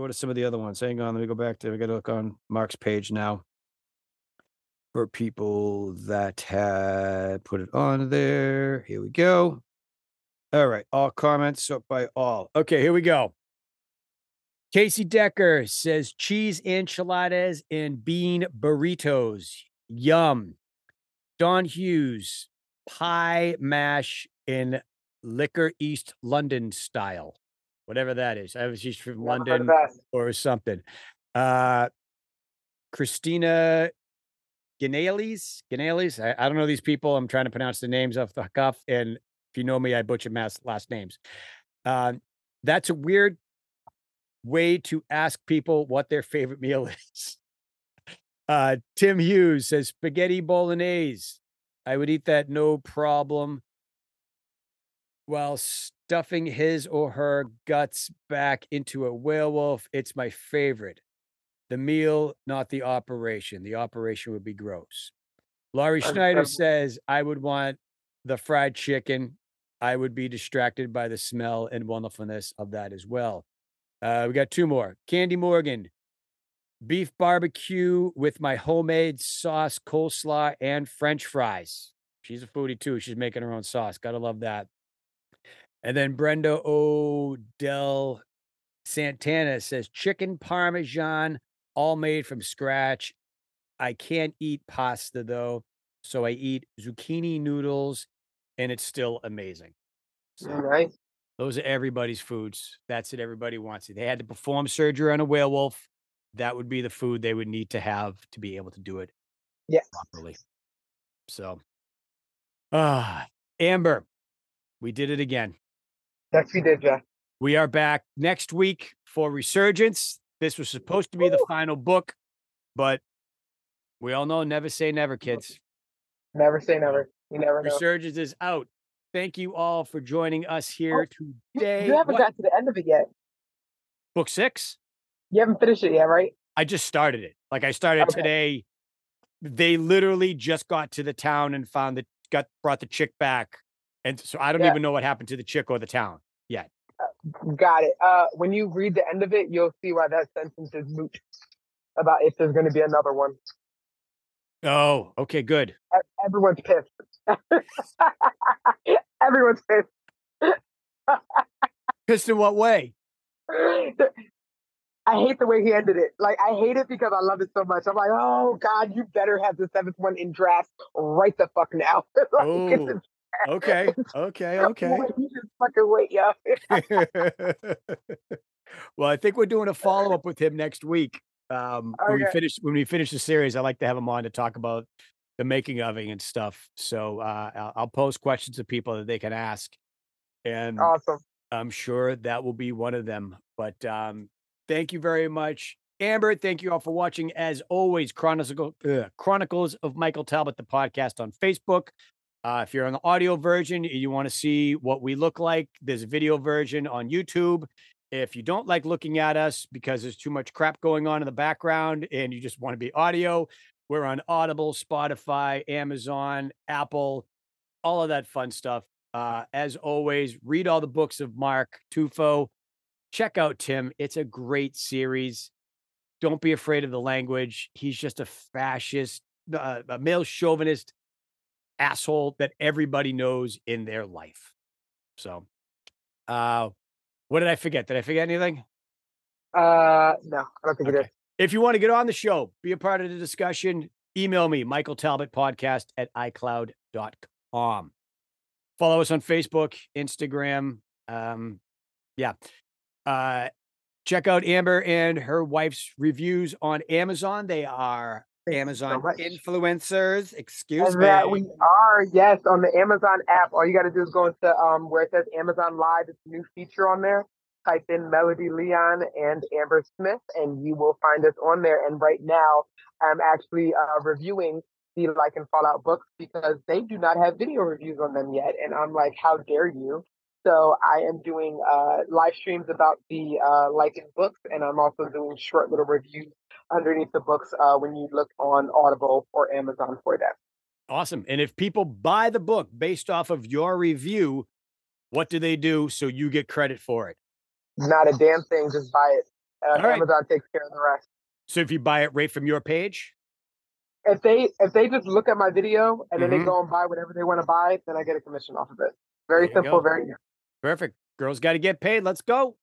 S1: what are some of the other ones? Hang on, let me go back to. We got to look on Mark's page now for people that had put it on there. Here we go. All right, all comments up by all. Okay, here we go. Casey Decker says cheese enchiladas and bean burritos. Yum. Don Hughes, pie mash in liquor East London style, whatever that is. I was just from London or something. Uh, Christina Ganales, Ganales. I, I, don't know these people. I'm trying to pronounce the names off the cuff. And if you know me, I butcher mass last names. Uh, that's a weird way to ask people what their favorite meal is. Uh, Tim Hughes says spaghetti bolognese. I would eat that no problem while stuffing his or her guts back into a werewolf. It's my favorite. The meal, not the operation. The operation would be gross. Laurie Schneider says, I would want the fried chicken. I would be distracted by the smell and wonderfulness of that as well. Uh, we got two more. Candy Morgan, beef barbecue with my homemade sauce, coleslaw, and French fries. She's a foodie too. She's making her own sauce. Gotta love that. And then Brenda Odell Santana says chicken parmesan all made from scratch. I can't eat pasta though, so I eat zucchini noodles, and it's still amazing.
S2: So, nice.
S1: Those are everybody's foods. That's it. Everybody wants it. They had to perform surgery on a werewolf. That would be the food they would need to have to be able to do it
S2: yeah.
S1: properly. So, ah, uh, Amber, we did it again.
S2: Yes, we did, Jeff.
S1: We are back next week for Resurgence. This was supposed to be the final book, but we all know never say never, kids.
S2: Never say never. You never know.
S1: Resurgence is out. Thank you all for joining us oh, here oh, today.
S2: You haven't what? got to the end of it yet.
S1: Book six?
S2: You haven't finished it yet, right?
S1: I just started it. Like I started okay. today. They literally just got to the town and found that got brought the chick back. And so I don't yeah. even know what happened to the chick or the town.
S2: Got it. Uh, when you read the end of it, you'll see why that sentence is moot about if there's going to be another one.
S1: Oh, okay, good.
S2: Everyone's pissed. Everyone's pissed.
S1: pissed in what way?
S2: I hate the way he ended it. Like I hate it because I love it so much. I'm like, oh God, you better have the seventh one in draft right the fuck now. like,
S1: oh, okay, okay, okay.
S2: You just fucking wait, yo.
S1: well, I think we're doing a follow up with him next week. Um, okay. when we finish when we finish the series, I like to have him on to talk about the making of it and stuff. So uh, I'll, post questions to people that they can ask, and
S2: awesome.
S1: I'm sure that will be one of them. But um, thank you very much, Amber. Thank you all for watching. As always, Chronicles, uh, Chronicles of Michael Talbot, the podcast on Facebook. Uh, if you're on the audio version, you want to see what we look like. There's a video version on YouTube. If you don't like looking at us because there's too much crap going on in the background and you just want to be audio, we're on Audible, Spotify, Amazon, Apple, all of that fun stuff. Uh, as always, read all the books of Mark Tufo. Check out Tim. It's a great series. Don't be afraid of the language. He's just a fascist, uh, a male chauvinist asshole that everybody knows in their life. So, uh, what did I forget? Did I forget anything?
S2: Uh, no, I don't think okay. it is.
S1: If you want to get on the show, be a part of the discussion, email me, Michael Talbot Podcast at iCloud.com. Follow us on Facebook, Instagram. Um, yeah. Uh, check out Amber and her wife's reviews on Amazon. They are Amazon influencers. Excuse and me.
S2: That we are, yes, on the Amazon app. All you got to do is go into um, where it says Amazon Live. It's a new feature on there. Type in Melody Leon and Amber Smith, and you will find us on there. And right now, I'm actually uh, reviewing the Like Lycan Fallout books because they do not have video reviews on them yet. And I'm like, how dare you? So I am doing uh, live streams about the uh, Lycan books, and I'm also doing short little reviews underneath the books uh, when you look on Audible or Amazon for that.
S1: Awesome. And if people buy the book based off of your review, what do they do so you get credit for it?
S2: Not a damn thing. Just buy it. Uh, Amazon takes care of the rest.
S1: So if you buy it right from your page,
S2: if they if they just look at my video and then mm-hmm. they go and buy whatever they want to buy, then I get a commission off of it. Very simple, very
S1: perfect. Girls got to get paid. Let's go.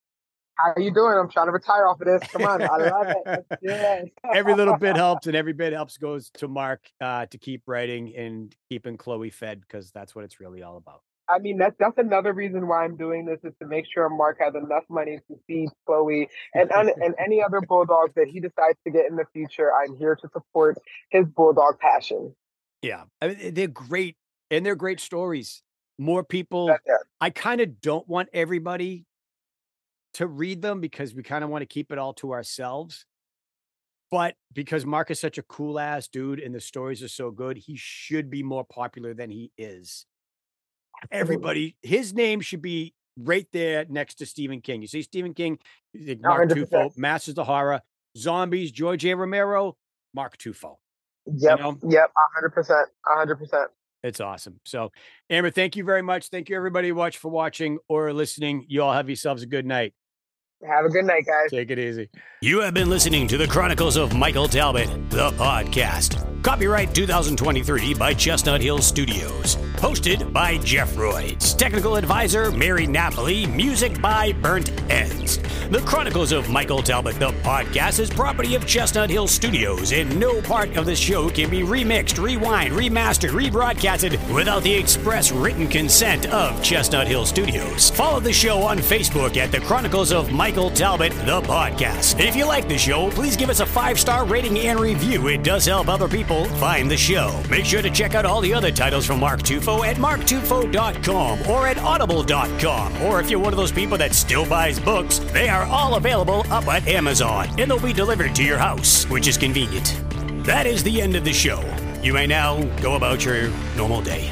S2: How are you doing? I'm trying to retire off of this. Come on, I love it. Yeah.
S1: every little bit helps, and every bit helps goes to Mark uh, to keep writing and keeping Chloe fed because that's what it's really all about.
S2: I mean, that's that's another reason why I'm doing this is to make sure Mark has enough money to feed Chloe and and any other bulldogs that he decides to get in the future. I'm here to support his bulldog passion.
S1: Yeah, I mean, they're great, and they're great stories. More people. I kind of don't want everybody to read them because we kind of want to keep it all to ourselves. But because Mark is such a cool ass dude and the stories are so good, he should be more popular than he is. Everybody, his name should be right there next to Stephen King. You see Stephen King, Mark 100%. Tufo, Masters of Horror, Zombies, George A. Romero, Mark Tufo.
S2: Yep. You know? Yep. hundred percent. hundred percent.
S1: It's awesome. So, Amber, thank you very much. Thank you, everybody, watch for watching or listening. You all have yourselves a good night.
S2: Have a good night, guys.
S1: Take it easy.
S3: You have been listening to the Chronicles of Michael Talbot, the podcast. Copyright 2023 by Chestnut Hill Studios. Hosted by Jeff Royds. Technical advisor Mary Napoli. Music by Burnt Ends. The Chronicles of Michael Talbot, the podcast, is property of Chestnut Hill Studios, and no part of the show can be remixed, rewind, remastered, rebroadcasted without the express written consent of Chestnut Hill Studios. Follow the show on Facebook at the Chronicles of Michael Talbot, the podcast. If you like the show, please give us a five star rating and review. It does help other people find the show. Make sure to check out all the other titles from Mark Tufo at marktufo.com or at audible.com. Or if you're one of those people that still buys books, they are all available up at Amazon and they'll be delivered to your house, which is convenient. That is the end of the show. You may now go about your normal day.